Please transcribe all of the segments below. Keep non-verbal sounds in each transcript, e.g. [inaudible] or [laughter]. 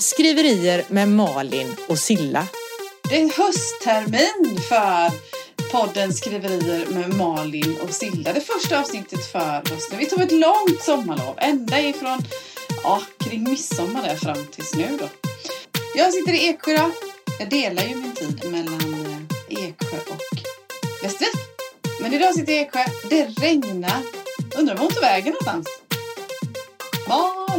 Skriverier med Malin och Silla. Det är hösttermin för podden Skriverier med Malin och Silla. Det första avsnittet för hösten. Vi tog ett långt sommarlov, ända ifrån ja, kring midsommar där fram tills nu då. Jag sitter i Eksjö då. Jag delar ju min tid mellan eh, Eksjö och Västervik. Men idag sitter jag i Eksjö. Det regnar. Undrar vart tog vägen någonstans? Malin!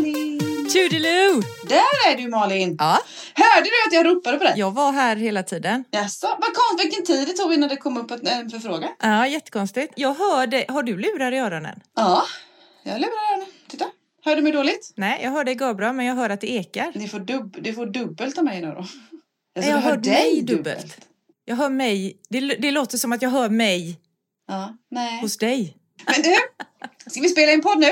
Toodiloo! Där är du Malin! Ja, Hörde du att jag ropade på dig? jag var här hela tiden. Jaså, vad konstigt vilken tid det tog innan det kom upp en förfrågan. Ja, jättekonstigt. Jag hörde, har du lurar i öronen? Ja, jag lurar öronen. Titta. Hör du mig dåligt? Nej, jag hör dig bra, men jag hör att det ekar. Ni får, dubb, du får dubbelt av mig nu då. [laughs] Alltså, jag du hör dig dubbelt. Jag hör mig, det, det låter som att jag hör mig Ja, nej. hos dig. Men du, ska vi spela in podd nu?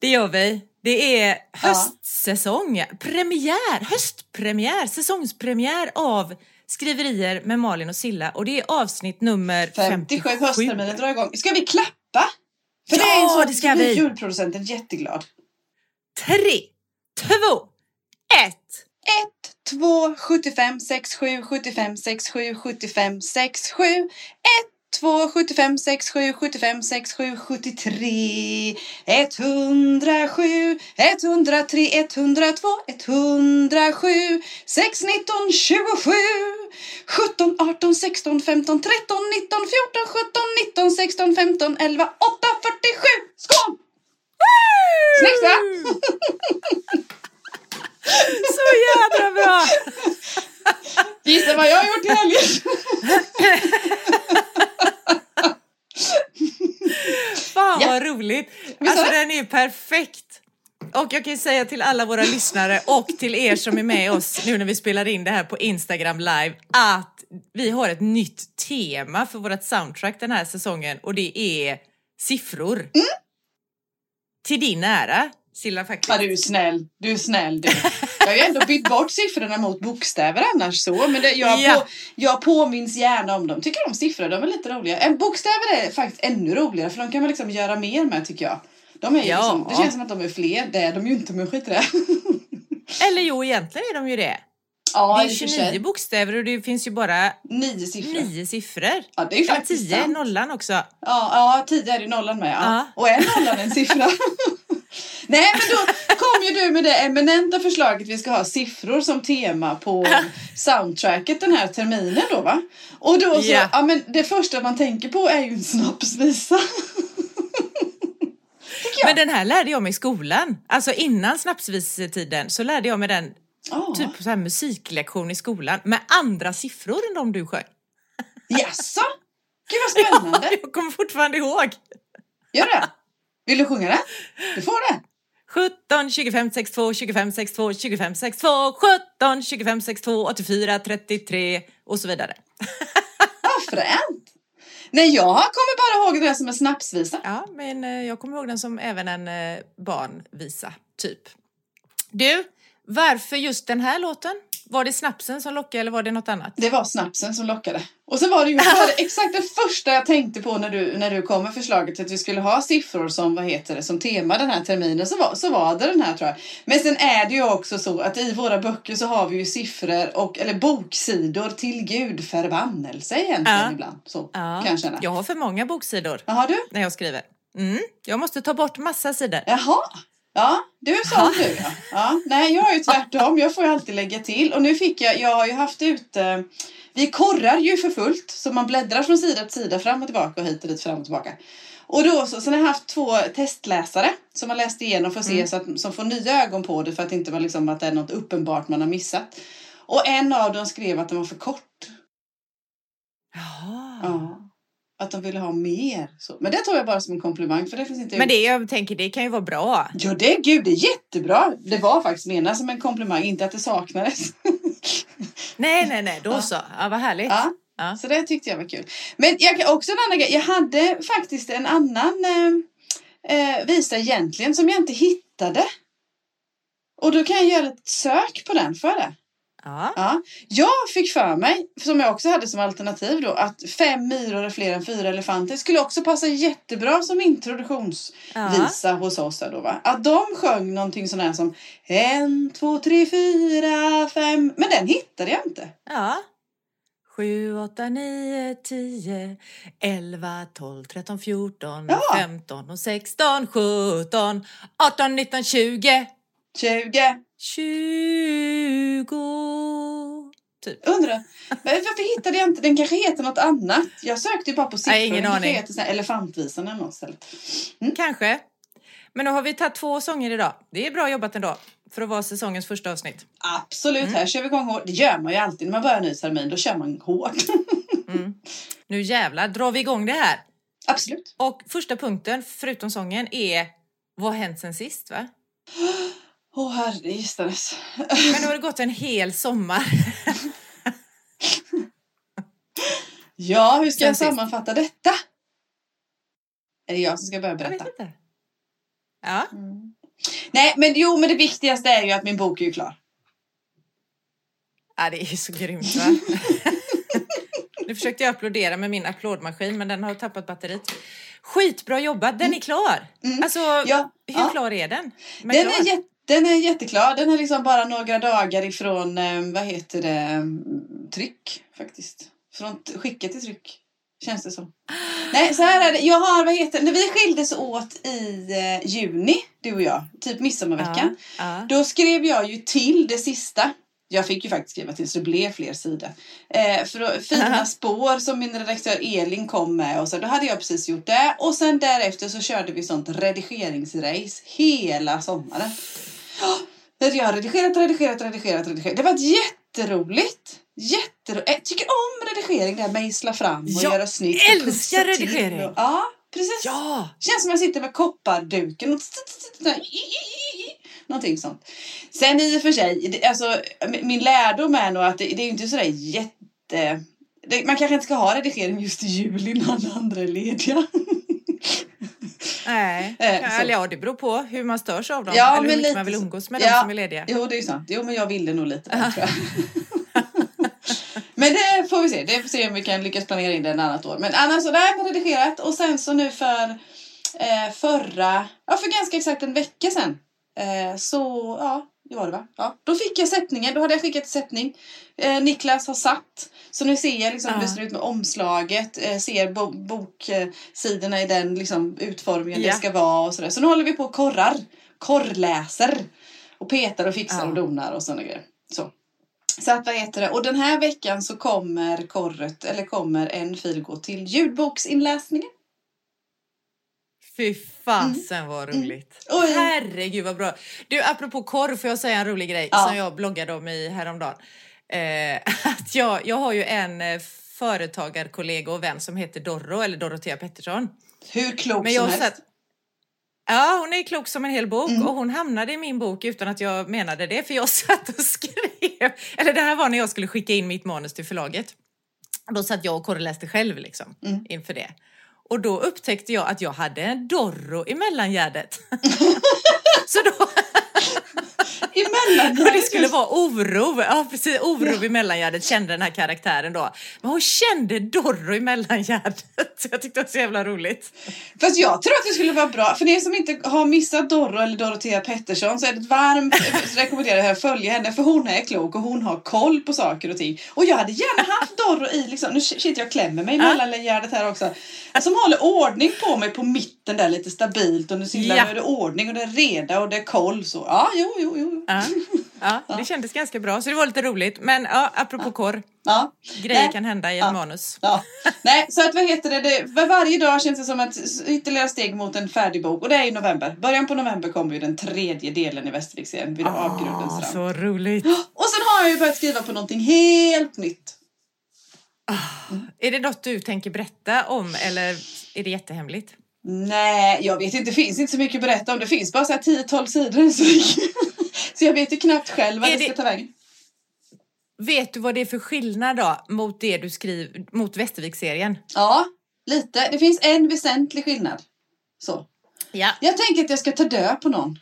Det gör vi. Det är höstsäsong, premiär, höstpremiär, säsongspremiär av Skriverier med Malin och Silla och det är avsnitt nummer 57, 57. höstterminen drar igång. Ska vi klappa? För Ja, det, är ju så, det ska vi. Ljudproducenten jätteglad. Tre, två, ett. 1, 2, 75, 6, 7, 75, 6, 7, 75, 6, 7. 1, 2, 75, 6, 7, 75, 6, 7, 73. 107, 103, 102, 107. 6, 19, 27. 17, 18, 16, 15, 13, 19, 14, 17, 19, 16, 15, 11, 8, 47. Skål! Snyggt va? [laughs] Så jädra bra! Gissa vad jag har gjort i helgen? Fan Ja. vad roligt! Alltså den är perfekt! Och jag kan ju säga till alla våra lyssnare och till er som är med oss nu när vi spelar in det här på Instagram live att vi har ett nytt tema för vårt soundtrack den här säsongen och det är siffror. Mm. Till din ära, Silla faktiskt. Ja, du är snäll. Du är snäll du. Jag har ju ändå bytt bort siffrorna mot bokstäver annars så. Men det, jag, Ja. på, jag påminns gärna om dem. Tycker om siffror, de är lite roliga. En bokstäver är faktiskt ännu roligare för de kan man liksom göra mer med tycker jag. De är Ja. liksom, det känns som att de är fler. Det är de ju inte men skit i det. [laughs] Eller jo, egentligen är de ju det. Ja, det är i och för 29 sig. bokstäver och det finns ju bara Nio siffror. nio siffror. Ja, det är faktiskt 10 är sant. nollan också. Ja, ja, tio är det nollan med. Ja. Ja. Och en nollan är en siffra. [laughs] Nej, men då kom ju du med det eminenta förslaget vi ska ha siffror som tema på soundtracket den här terminen då va? Och då så, Ja. ja men det första man tänker på är ju en snapsvisa. Men den här lärde jag mig i skolan. Alltså innan snapsvisetiden så lärde jag mig den Ja. typ på så här musiklektion i skolan med andra siffror än de du sjöng. Jaså? Gud vad [laughs] spännande. jag kommer fortfarande ihåg. Gör det? Vill du sjunga det? Du får det. 17, 25, 62, 25, 62, 25, 62, 17, 25, 62, 84, 33 och så vidare. [laughs] Vad fränt. Nej, jag kommer bara ihåg det som en snapsvisa. Ja, men eh, jag kommer ihåg den som även en eh, barnvisa, typ. Du, varför just den här låten? Var det snapsen som lockade eller var det något annat? Det var snapsen som lockade. Och så var det ju [laughs] var det exakt det första jag tänkte på när du, när du kom med förslaget att vi skulle ha siffror som, vad heter det, som tema den här terminen. Så var, så var det den här tror jag. Men sen är det ju också så att i våra böcker så har vi ju siffror och, eller boksidor till Gud förbannelse egentligen Ja. ibland. Så Ja, kan jag känna. jag har för många boksidor Jaha du? när jag skriver. Mm, jag måste ta bort massa sidor. Jaha. Ja, du är sån du ja. ja. Nej, jag är ju tvärtom. Jag får ju alltid lägga till. Och nu fick jag, jag har ju haft ute, vi korrar ju för fullt. Så man bläddrar från sida till sida, fram och tillbaka och hit och dit, fram och tillbaka. Och då så, sen har jag haft två testläsare som har läst igenom för att se så att, som får nya ögon på det för att inte vara liksom att det är något uppenbart man har missat. Och en av dem skrev att den var för kort. Jaha. Ja. Att de ville ha mer. Så. Men det tog jag bara som en komplimang för det finns inte Men det jag tänker, det kan ju vara bra. Ja, det, gud, det är jättebra. Det var faktiskt menat som en komplimang, inte att det saknades. [laughs] Nej, nej, nej, då Ja. så. Ja, vad härligt. ja, Ja. så det tyckte jag var kul. Men jag kan också en annan grej. Jag hade faktiskt en annan eh, eh, visa egentligen som jag inte hittade. Och då kan jag göra ett sök på den för det. Ja. Ja. Jag fick för mig, som jag också hade som alternativ då, att fem myror är fler än fyra elefanter skulle också passa jättebra som introduktionsvisa hos oss. Då, va? Att de sjöng någonting sånt här som en, två, tre, fyra, fem. Men den hittade jag inte. Ja. 7, 8, 9, 10, 11, 12, 13, 14, Ja. 15 och 16, 17, 18, 19, 20, 20. 20. Typ. Undrar, men varför hittade jag inte? Den kanske heter något annat. Jag sökte ju bara på siffror. Nej, ingen Den aning. heter Elefantvisan eller något ställe. Kanske. Men nu har vi tagit två sånger idag. Det är bra jobbat ändå. För att vara säsongens första avsnitt. Absolut, Mm. här kör vi igång hårt. Det gör man ju alltid när man börjar en ny termin. Då kör man hårt. Nu jävlar drar vi igång det här. Absolut. Och första punkten, förutom sången, är vad har hänt sen sist va? [gasps] Åh oh, herre gistades. Men nu har det gått en hel sommar. [laughs] Ja, hur ska jag sammanfatta detta? Är det jag som ska börja Jag vet berätta? inte. Ja, Mm. Nej, men jo, men det viktigaste är ju att min bok är ju klar. ja det är så grymt va? [laughs] Nu försökte jag applådera med min applådmaskin men den har tappat batteriet. Skitbra jobbat, den är klar! Mm. Alltså, Ja, hur ja. klar är den? Men Den klar. är, jät- den är jätteklar. Den är liksom bara några dagar ifrån, eh, vad heter det, tryck faktiskt. Från skicka till tryck. Känns det som. Nej, så här är det. Jag har, vad heter När vi skildes åt i eh, juni, du och jag, typ midsommarveckan. Ja. Då skrev jag ju till det sista. Jag fick ju faktiskt skriva till så det blev fler sidor. Eh, för fina [laughs] spår som min redaktör Elin kom med och så då hade jag precis gjort det. Och sen därefter så körde vi sånt redigeringsrace hela sommaren. Ja, Jag har redigerat, redigerat, redigerat, redigerat. Det var jätteroligt. Jätteroligt. Jag tycker om redigering, det här mejsla fram och Jag göra snyggt. och älskar redigering. och- Ja, precis. ja! Känns som jag sitter med kopparduken och någonting sånt. Sen i och för sig, alltså, min lärdom är nog att det, det är inte sådär jätte... Det, man kanske inte ska ha redigering just i juli när alla andra är lediga. [laughs] Nej, Eh, ja det beror på hur man störs av dem. Ja, eller hur men lite man vill umgås med Ja. de som är lediga. Jo, det är ju sant. Jo, men jag ville nog lite där, tror jag. Men det får vi se. Det får vi se om vi kan lyckas planera in det en annat år. Men annars så där har jag redigerat. Och sen så nu för eh, förra, ja för ganska exakt en vecka sedan. Eh, så, ja, det var det va? Ja, då fick jag sättningen. Då hade jag skickat sättning. Eh, Niklas har satt. Så nu ser jag liksom Ja. hur det ser ut med omslaget. Eh, ser bo boksidorna i den liksom, utformningen Ja. det ska vara och sådär. Så nu håller vi på och korrar. Korrläser. Och petar och fixar Ja. och donar och sådana grejer. Så. Så att vad heter det? Och den här veckan så kommer korret, eller kommer en fil gå till ljudboksinläsningen. Fy fasen vad roligt. Mm. Oj. Herregud vad bra. Du apropå korv får jag säga en rolig grej Ja. som jag bloggade om i häromdagen. Eh, [laughs] att jag, jag har ju en eh, företagarkollega och vän som heter Dorro eller Dorotea Pettersson. Hur klok Men som jag helst. satt, Ja, hon är klok som en hel bok Mm. och hon hamnade i min bok utan att jag menade det för jag [laughs] satt och skrev. Eller det här var när jag skulle skicka in mitt manus till förlaget. Då satt jag och korreläste själv liksom Mm. inför det. Och då upptäckte jag att jag hade en Dorro i mellangärdet. [laughs] Så då, Emellan. [laughs] och det skulle vara oro, ja precis, oro i mellangärdet kände den här karaktären då. Men hon kände Dorro i mellangärdet. Så [laughs] jag tyckte det var så jävla roligt. Fast jag tror att det skulle vara bra. För er som inte har missat Dorro eller Dorotea Pettersson så är det varmt [laughs] rekommenderar jag att följa henne. För hon är klok och hon har koll på saker och ting. Och jag hade gärna haft Dorro i liksom, nu shit jag klämmer mig i Ja. mellangärdet här också. Som håller ordning på mig på mitten där lite stabilt. Och nu så Ja. är det ordning och det är reda och det är koll. Så ja, jo, jo, jo. Ja, [laughs] ja, det kändes ganska bra så det var lite roligt. Men ja, apropå korr, Ja. grejer Nej. kan hända i ett Ja. manus. Ja. Nej, så att vad heter det, det var varje dag känns det som ett ytterligare steg mot en färdig bok. Och det är i november. Början på november kommer ju den tredje delen i Västerviksserien vid avgrundens Ah, strand. så roligt. [gasps] Och sen har jag ju börjat skriva på någonting helt nytt. Är det något du tänker berätta om eller är det jättehemligt? Nej, jag vet inte. Det finns inte så mycket att berätta om. Det finns bara så här 10-12 sidor. [laughs] [laughs] Så, jag vet ju knappt själv vad det ska ta vägen. Vet du vad det är för skillnad då mot det du skriver mot Västervik-serien? Ja, lite. Det finns en väsentlig skillnad. Så. Ja. Jag tänker att jag ska ta död på någon.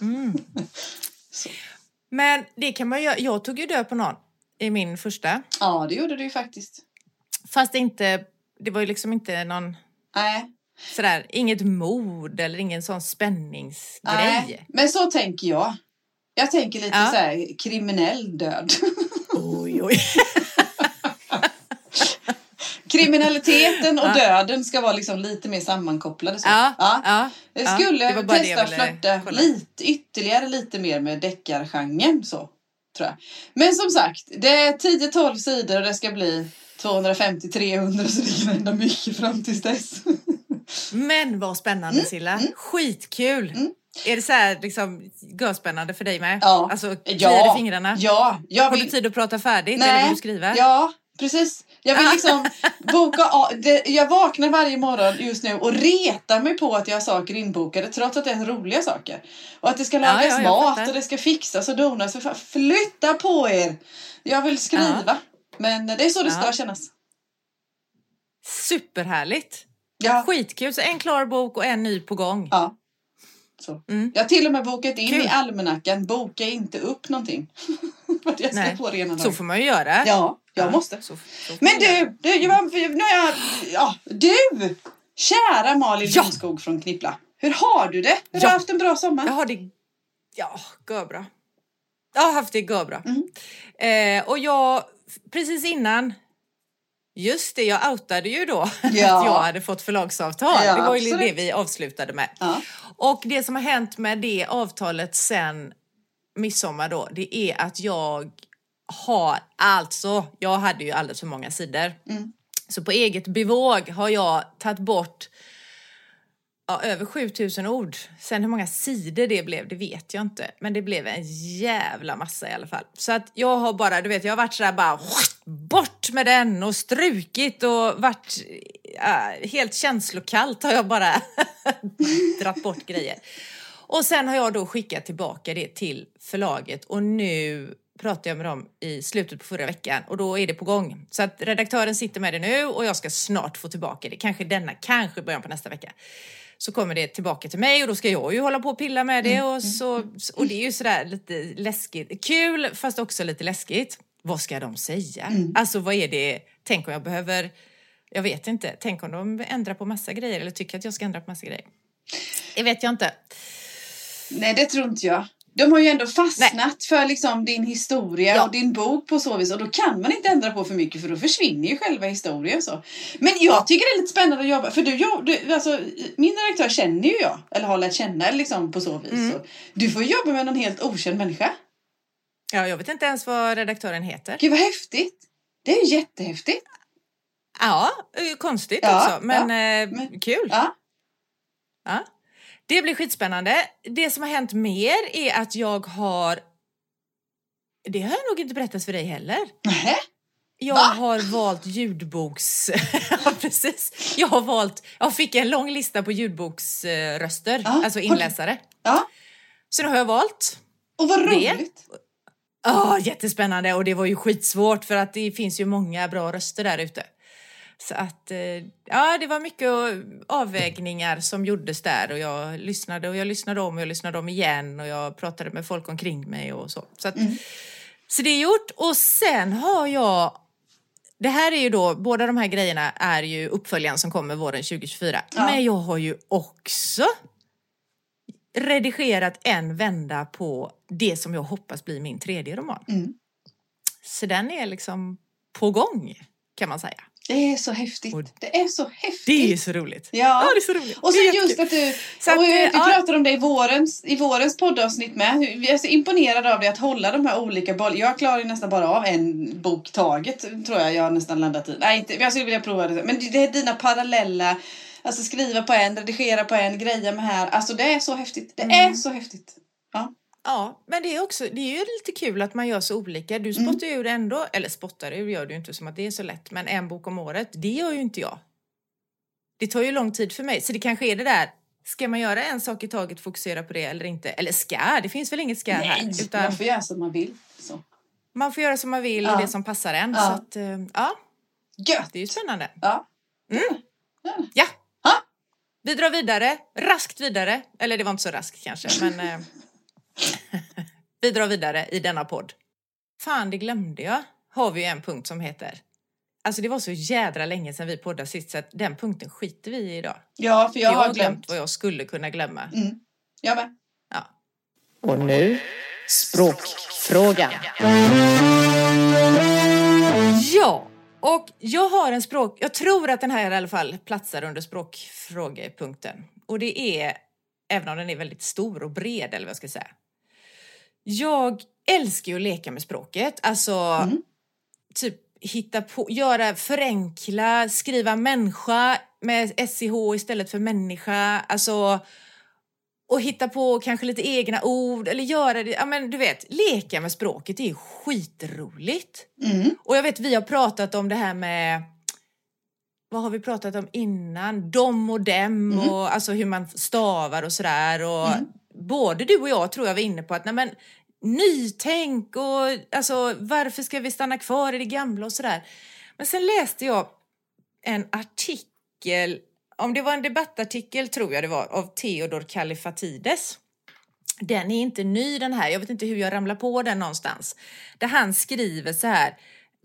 Mm. [laughs] Men det kan man göra. Jag tog ju död på någon i min första. Ja, det gjorde du ju faktiskt. Fast inte, det var ju liksom inte någon Nej, sådär, inget mod eller ingen sån spänningsgrej. nej. Men så tänker jag. Jag tänker lite Ja. så här kriminell död. Oj, oj. [laughs] Kriminaliteten och Ja. döden ska vara liksom lite mer sammankopplade. Så. Ja, ja. Jag ja, skulle var bara det testa jag flörta lite, ytterligare lite mer med deckargenren så. Tror jag. Men som sagt, det är 10-12 sidor och det ska bli 250-300 så det kan hända mycket fram tills dess. Men vad spännande Silla. Skitkul. Mm. Är det så här liksom görspännande för dig med? Ja. Alltså, Ja. i fingrarna? Ja, jag Har vill... du tid att prata färdigt Nej. eller vill du skriva? Ja, precis. Jag vill liksom boka av, Jag vaknar varje morgon just nu och retar mig på att jag har saker inbokade trots att det är roliga saker. Och att det ska Ja, lagas ja, jag mat och det ska fixas och donas. Flytta på er! Jag vill skriva. Men det är så det ska Ja. kännas. Superhärligt. Ja. Skitkul. Så en klar bok och en ny på gång. ja. Så. Mm. Jag har till och med bokat in Kul. i almanackan, boka inte upp någonting. [laughs] Jag ska Nej. få det ena Så får man ju göra. Ja, jag Ja, måste. Så, så Men du, du, jag, nu jag, ja, du! Kära Malin Ja. Lundskog från Knippla. Hur har du det? Har du Ja. haft en bra sommar? Jag har det... Ja, går bra. Jag har haft det går bra. Mm. Eh, och jag, precis innan, just det, jag outade ju då [laughs] att Ja. jag hade fått förlagsavtal. Ja, det var ju absolut. det vi avslutade med. Ja. Och det som har hänt med det avtalet sen midsommar då, det är att jag har alltså, jag hade ju alldeles för många sidor. Mm. Så på eget bevåg har jag tagit bort ja, över 7000 ord. Sen hur många sidor det blev, det vet jag inte. Men det blev en jävla massa i alla fall. Så att jag har bara, du vet, jag har varit sådär bara bort med den och strukit och varit äh, helt känslokallt har jag bara [laughs] dratt bort grejer. Och sen har jag då skickat tillbaka det till förlaget och nu pratade jag med dem i slutet på förra veckan och då är det på gång. Så att redaktören sitter med det nu och jag ska snart få tillbaka det. Kanske denna, kanske början på nästa vecka. Så kommer det tillbaka till mig och då ska jag ju hålla på och pilla med det och så och det är ju sådär lite läskigt. Kul fast också lite läskigt. Vad ska de säga? Alltså vad är det? Tänk om jag behöver jag vet inte. Tänk om de ändrar på massa grejer eller tycker att jag ska ändra på massa grejer. Det vet jag inte. Nej, det tror inte jag. De har ju ändå fastnat för liksom din historia Ja. och din bok på så vis och då kan man inte ändra på för mycket för då försvinner ju själva historien så. Men jag tycker det är lite spännande att jobba för du, jobb- du alltså, min redaktör känner ju jag eller har lärt känna liksom på så vis. Mm. Så. Du får jobba med någon helt okänd människa. Ja, jag vet inte ens vad redaktören heter. Gud vad häftigt! Det är jättehäftigt. Ja, eh, konstigt Ja, också, men, eh, men- kul. Ja. Ja. Det blir skitspännande. Det som har hänt mer är att jag har... Det har jag nog inte berättat för dig heller. Nähä? Jag Va? har valt ljudboks... [laughs] ja, precis. Jag har valt... Jag fick en lång lista på ljudboksröster, Ja, alltså du- inläsare. Ja. Så nu har jag valt. Och vad roligt! Ja, jättespännande och det var ju skitsvårt för att det finns ju många bra röster där ute. Så att, eh, ja det var mycket avvägningar som gjordes där och jag lyssnade och jag lyssnade om och jag lyssnade om igen och jag pratade med folk omkring mig och så. Så, att, så det är gjort och sen har jag det här är ju då, båda de här grejerna är ju uppföljaren som kommer våren 2024. Ja. Men jag har ju också redigerat en vända på det som jag hoppas blir min tredje roman. Mm. Så den är liksom på gång kan man säga. Det är så häftigt. Och- Det är så häftigt. Det är så roligt. Ja. det är så roligt. Och så just att du, Så att, och vi eh, ja. pratade om det i vårens, i vårens poddavsnitt med. Vi är så imponerade av det att hålla de här olika bollarna. Jag klarar ju nästan bara av en bok taget tror jag jag har nästan landat i. Nej, inte, jag skulle vilja prova det. Men det är dina parallella, alltså skriva på en, redigera på en, greja med här. Alltså det är så häftigt. Det Mm. är så häftigt. Ja. Ja, men det är också det är ju lite kul att man gör så olika. Du spottar ju ur ändå, eller spottar ur gör du inte som att det är så lätt, men en bok om året, det gör ju inte jag. Det tar ju lång tid för mig, så det kanske är det där, ska man göra en sak i taget, fokusera på det eller inte? Eller ska, det finns väl inget ska här, Nej, utan man får göra som man vill. Så. man får göra som man vill Ja. och det som passar en. Ja. Så att, eh, ja, Gött! det är ju spännande. Ja. Ja! Ha? Vi drar vidare, raskt vidare. Eller det var inte så raskt kanske, men... [laughs] Vi drar vidare i denna podd. Fan, det glömde jag. Har vi ju en punkt som heter. Alltså det var så jädra länge sedan vi poddade sist så att den punkten skiter vi i idag. Ja, för jag, jag har har glömt glömt. vad jag skulle kunna glömma. Mm. Jag med. Ja. Och nu språkfrågan. Ja, och jag har en språk... Jag tror att den här i alla fall platsar under språkfrågepunkten. Och det är, även om den är väldigt stor och bred eller vad jag ska säga. Jag älskar ju att leka med språket. Alltså, Mm. typ hitta på, göra, förenkla, skriva människa med SCH istället för människa. Alltså, och hitta på kanske lite egna ord eller göra det, ja men du vet, leka med språket det är skitroligt. Mm. Och jag vet vi har pratat om det här med vad har vi pratat om innan? Dom och dem Mm. och alltså hur man stavar och sådär. Och Mm. Både du och jag tror jag var inne på att nej men, nytänk och alltså varför ska vi stanna kvar i det gamla och sådär. Men sen läste jag en artikel, om det var en debattartikel tror jag det var, av Theodor Kallifatides. Den är inte ny den här, jag vet inte hur jag ramlar på den någonstans. Där han skriver så här,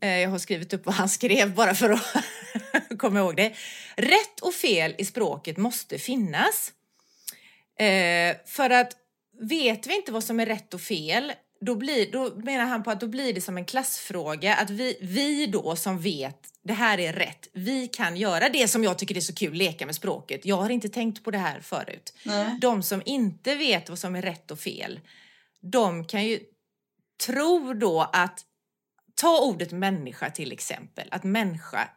eh, jag har skrivit upp vad han skrev bara för att [laughs] komma ihåg det. Rätt och fel i språket måste finnas. Eh, för att vet vi inte vad som är rätt och fel, då, blir, då menar han på att då blir det som en klassfråga. Att vi, vi då som vet det här är rätt, vi kan göra det som jag tycker är så kul, leka med språket. Jag har inte tänkt på det här förut. Nej. De som inte vet vad som är rätt och fel, de kan ju tro då att, ta ordet människa till exempel, att människa,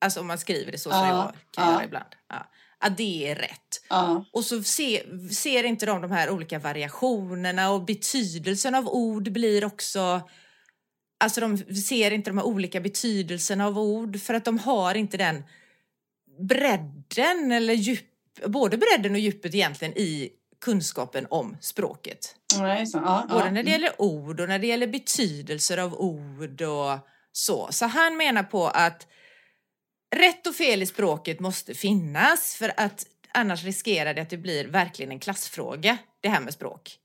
alltså om man skriver det så som Ja, jag kan ja. göra ibland, ja, att det är rätt. Ja. Och så se, ser inte de de här olika variationerna och betydelsen av ord blir också Alltså de ser inte de här olika betydelserna av ord för att de har inte den bredden eller djup, både bredden och djupet egentligen i kunskapen om språket. Nej, så, ja, Både ja. när det gäller ord och när det gäller betydelser av ord och så. Så han menar på att rätt och fel i språket måste finnas för att annars riskerar det att det blir verkligen en klassfråga, det här med språk.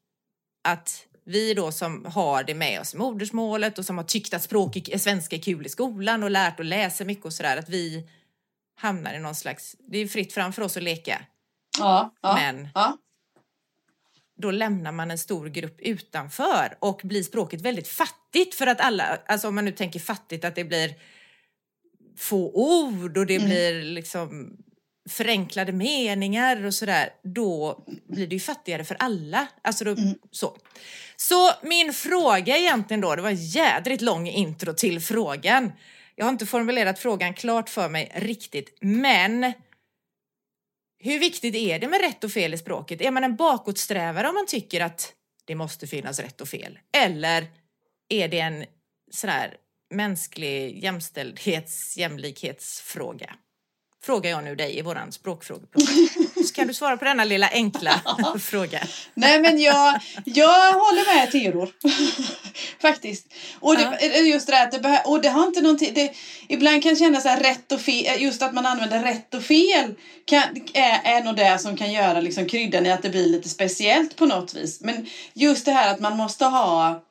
Att vi då som har det med oss i modersmålet och som har tyckt att språk, är- svenska är kul i skolan och lärt att läsa mycket och sådär, att vi hamnar i någon slags, det är fritt fram för oss att leka, ja, ja, men ja. då lämnar man en stor grupp utanför och blir språket väldigt fattigt för att alla, alltså om man nu tänker fattigt att det blir få ord och det Mm. blir liksom förenklade meningar och sådär, då blir det ju fattigare för alla. Alltså då, Mm. så. så min fråga egentligen då, det var en jädrigt lång intro till frågan. Jag har inte formulerat frågan klart för mig riktigt, men hur viktigt är det med rätt och fel i språket? Är man en bakåtsträvare om man tycker att det måste finnas rätt och fel? Eller är det en sån här mänsklig jämställdhets jämlikhetsfråga? Frågar jag nu dig i våran språkfrågepunkt. Så kan du svara på denna lilla enkla [laughs] fråga. Nej men jag, jag håller med Theodor. [laughs] Faktiskt. Och det, just det där att det behö- och det har inte någonting, det, ibland kan det kännas så här rätt och fel, just att man använder rätt och fel kan, är, är nog det som kan göra liksom kryddan i att det blir lite speciellt på något vis. Men just det här att man måste ha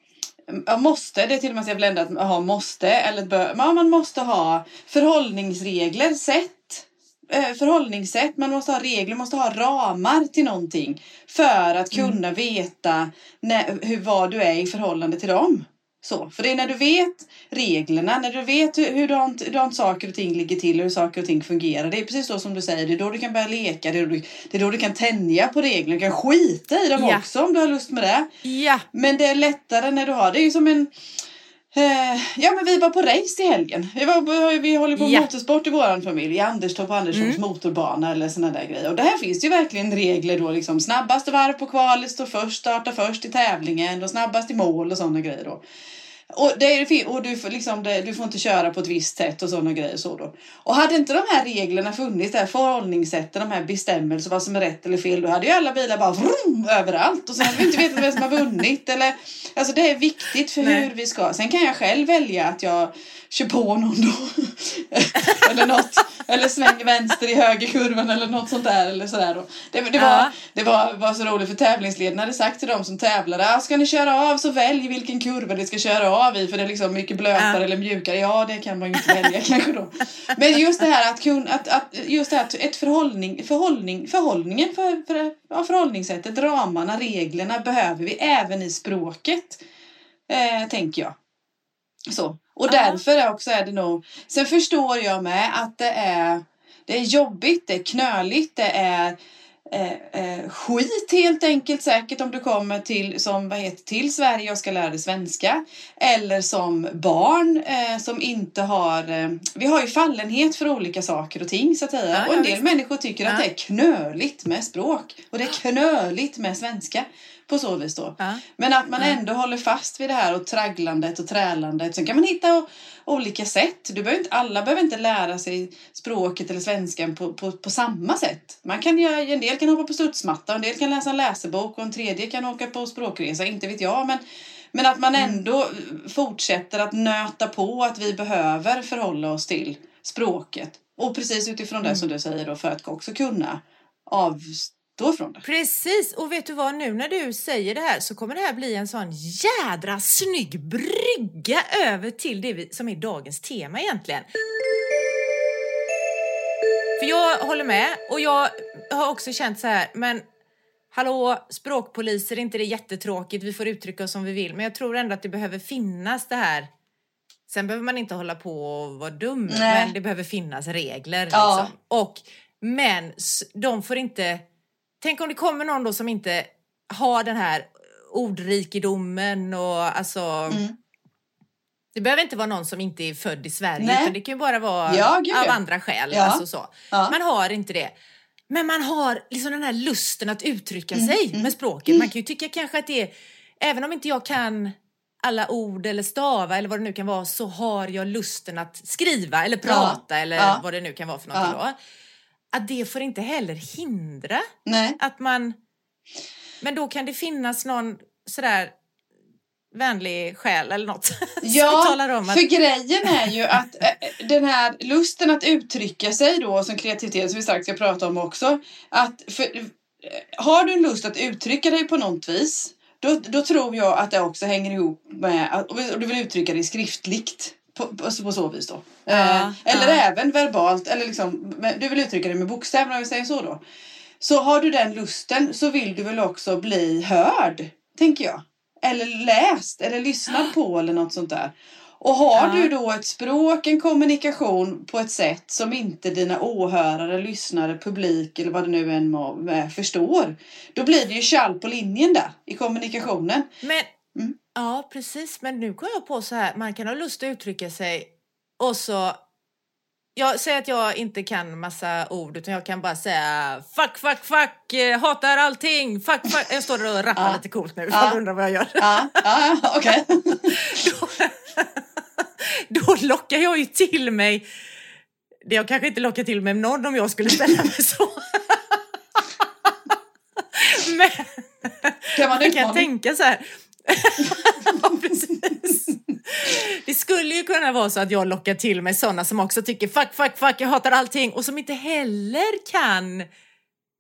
Ja, måste, det är till och med så jag bländar att ha måste eller bör, ja, man måste ha förhållningsregler, sätt, eh, förhållningssätt, man måste ha regler, man måste ha ramar till någonting för att kunna veta när, hur, vad du är i förhållande till dem. Så, för det är när du vet reglerna, när du vet hur, hur, de, hur de saker och ting ligger till och hur saker och ting fungerar. Det är precis så som du säger, det är då du kan börja leka, det är då du, det är då du kan tänja på reglerna, du kan skita i dem Ja. också om du har lust med det. Ja, Men det är lättare när du har, det är ju som en eh, Ja men vi var på race i helgen. Vi, var, vi håller på med Ja. motorsport i våran familj. I Anderstorp och Anderssons motorbana eller såna där grejer. Och där finns det ju verkligen regler då liksom. Snabbaste varv på kvalet står först, startar först i tävlingen och snabbast i mål och sådana grejer då. Och, det är, och du, får liksom, du får inte köra på ett visst sätt och sådana grejer. Så då. Och hade inte de här reglerna funnits, det här förhållningssätten, de här bestämmelser, vad som är rätt eller fel, då hade ju alla bilar bara vroom, överallt och så hade vi inte vetat vem som har vunnit. Eller, alltså det är viktigt för Nej. hur vi ska. Sen kan jag själv välja att jag kör på någon då. [laughs] eller något. Eller svänger vänster i högerkurvan eller något sånt där. Eller sådär då. Det, det, var, Ja. det var, var så roligt för tävlingsledaren hade sagt till dem som tävlade. Ah, ska ni köra av så välj vilken kurva ni ska köra av i. För det är liksom mycket blötare Ja. eller mjukare. Ja det kan man ju inte välja [laughs] kanske då. Men just det här att, kun, att, att just det här att ett förhållning, förhållning, förhållningen för, för ja, förhållningssättet, ramarna, reglerna behöver vi även i språket. Eh, tänker jag. Så. Och Ja. därför är också är det nog. Sen förstår jag med att det är, det är jobbigt, det är knöligt, det är eh, eh, skit helt enkelt säkert om du kommer till, som, vad heter, till Sverige och ska lära dig svenska. Eller som barn eh, som inte har... Eh, vi har ju fallenhet för olika saker och ting så att säga. Ja, och en del visst. människor tycker att Ja. det är knöligt med språk. Och det är knöligt med svenska. På så vis då. Ja. Men att man ändå håller fast vid det här och tragglandet och trälandet. Sen kan man hitta o- olika sätt. Du behöver inte, alla behöver inte lära sig språket eller svenskan på, på, på samma sätt. Man kan göra, en del kan hoppa på studsmatta, en del kan läsa en läsebok och en tredje kan åka på språkresa, inte vet jag. Men, men att man ändå fortsätter att nöta på att vi behöver förhålla oss till språket. Och precis utifrån det som du säger då, för att också kunna avstå från det. Precis, och vet du vad, nu när du säger det här så kommer det här bli en sån jädra snygg brygga över till det som är dagens tema egentligen. För jag håller med och jag har också känt så här, men hallå, språkpoliser, inte det jättetråkigt? Vi får uttrycka oss som vi vill, men jag tror ändå att det behöver finnas det här. Sen behöver man inte hålla på och vara dum, Nej. men det behöver finnas regler. Ja. Liksom. Och, men de får inte... Tänk om det kommer någon då som inte har den här ordrikedomen och alltså... Mm. Det behöver inte vara någon som inte är född i Sverige, Nej. utan det kan ju bara vara Ja, av andra skäl. Ja. Alltså så. Ja. Man har inte det. Men man har liksom den här lusten att uttrycka Mm, sig med språket. Man kan ju tycka kanske att det är, även om inte jag kan alla ord eller stava eller vad det nu kan vara, så har jag lusten att skriva eller prata eller vad det nu kan vara för någonting då. Att det får inte heller hindra Nej. att man... Men då kan det finnas någon sådär vänlig själ eller något [laughs] Ja, talar om att... för grejen är ju att eh, den här lusten att uttrycka sig då som kreativitet som vi strax ska prata om också. Att för, eh, har du en lust att uttrycka dig på något vis då, då tror jag att det också hänger ihop med att och du vill uttrycka dig skriftligt. På, på, på så vis då. Ja, eh, eller ja. även verbalt. Eller liksom, du vill uttrycka dig med bokstäver om vi säger så då. Så har du den lusten så vill du väl också bli hörd, tänker jag. Eller läst eller lyssnad på eller något sånt där. Och har Ja. du då ett språk, en kommunikation på ett sätt som inte dina åhörare, lyssnare, publik eller vad det nu än må, med förstår. Då blir det ju kall på linjen där i kommunikationen. Men, Mm. Ja, precis. Men nu kom jag på så här, man kan ha lust att uttrycka sig och så... Jag säger att jag inte kan massa ord utan jag kan bara säga fuck, fuck, fuck, eh, hatar allting, fuck, fuck. Jag står där och rappar Ja. lite coolt nu, Ja. [laughs] undrar vad jag gör. Ja, ja, okej. [laughs] Då, då lockar jag ju till mig det jag kanske inte lockar till mig någon om jag skulle ställa mig så. [laughs] Men Kan man man kan tänka så här. Ja, precis. Det skulle ju kunna vara så att jag lockar till mig sådana som också tycker fuck, fuck, fuck, jag hatar allting och som inte heller kan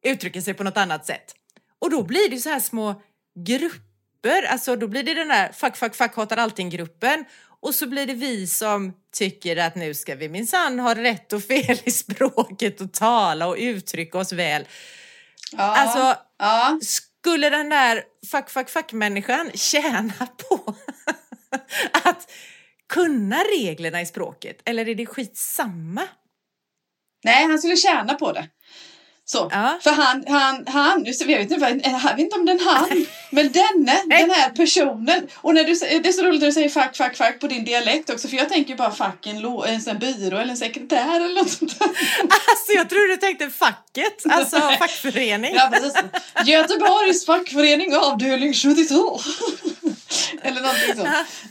uttrycka sig på något annat sätt. Och då blir det så här små grupper, alltså då blir det den där fuck, fuck, fuck, hatar allting-gruppen och så blir det vi som tycker att nu ska vi minsann ha rätt och fel i språket och tala och uttrycka oss väl. Ja, Alltså, ja skulle den där fuck, fuck, fuck-människan tjäna på [laughs] att kunna reglerna i språket? Eller är det skitsamma? Nej, han skulle tjäna på det. Så. Ja. För han, han, han, det, jag vet inte, jag vet inte om den han, men denne, [laughs] den här personen. Och när du, det är så roligt när du säger fuck, fuck, fuck på din dialekt också, för jag tänker bara fuck en, lå, en sån byrå eller en sekretär eller något sånt där. [laughs] Alltså jag tror du tänkte facket, alltså fackförening. Ja, precis. [laughs] Göteborgs fackförening avdelning 72. [laughs] eller någonting så.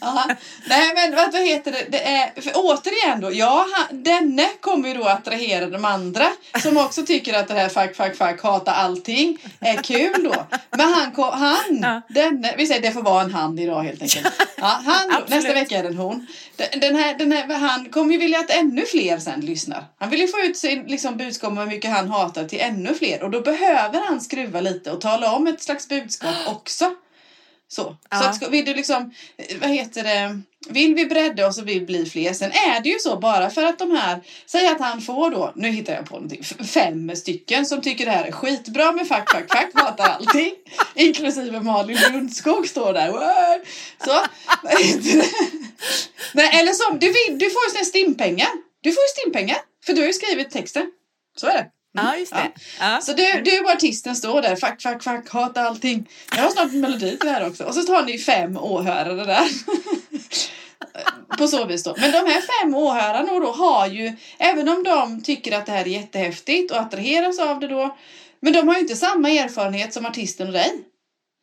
Aha. Nej men vad heter det, det är, för återigen då, ja han, denne kommer ju då attrahera de andra som också tycker att det här fuck, fuck, fuck, hata allting är kul då. Men han, han Ja. denne, vi säger det får vara en han idag helt enkelt. [laughs] Ja, han, nästa vecka är det en hon. Den här, den här, han kommer ju vilja att ännu fler sen lyssnar. Han vill ju få ut sin liksom, budskap om hur mycket han hatar till ännu fler och då behöver han skruva lite och tala om ett slags budskap [gasps] också. Så, så Ja. att, ska- vill du liksom, vad heter det, vill vi bredda oss och vill bli fler. Sen är det ju så bara för att de här, säg att han får då, nu hittar jag på någonting, fem stycken som tycker det här är skitbra med fuck, fuck, fuck, hatar allting. [laughs] Inklusive Malin Lundskog står där. Wow. Så? [laughs] Nej, eller som, du, vill, du får ju stimpengar. Du får ju stimpengar, för du har ju skrivit texten. Så är det. Ja, just det. Ja. Så du, du och artisten står där, fuck, fuck, fuck, hata allting. Jag har snart en melodi till det här också. Och så tar ni fem åhörare där. På så vis då. Men de här fem åhörarna då har ju, även om de tycker att det här är jättehäftigt och attraheras av det då, men de har ju inte samma erfarenhet som artisten och dig.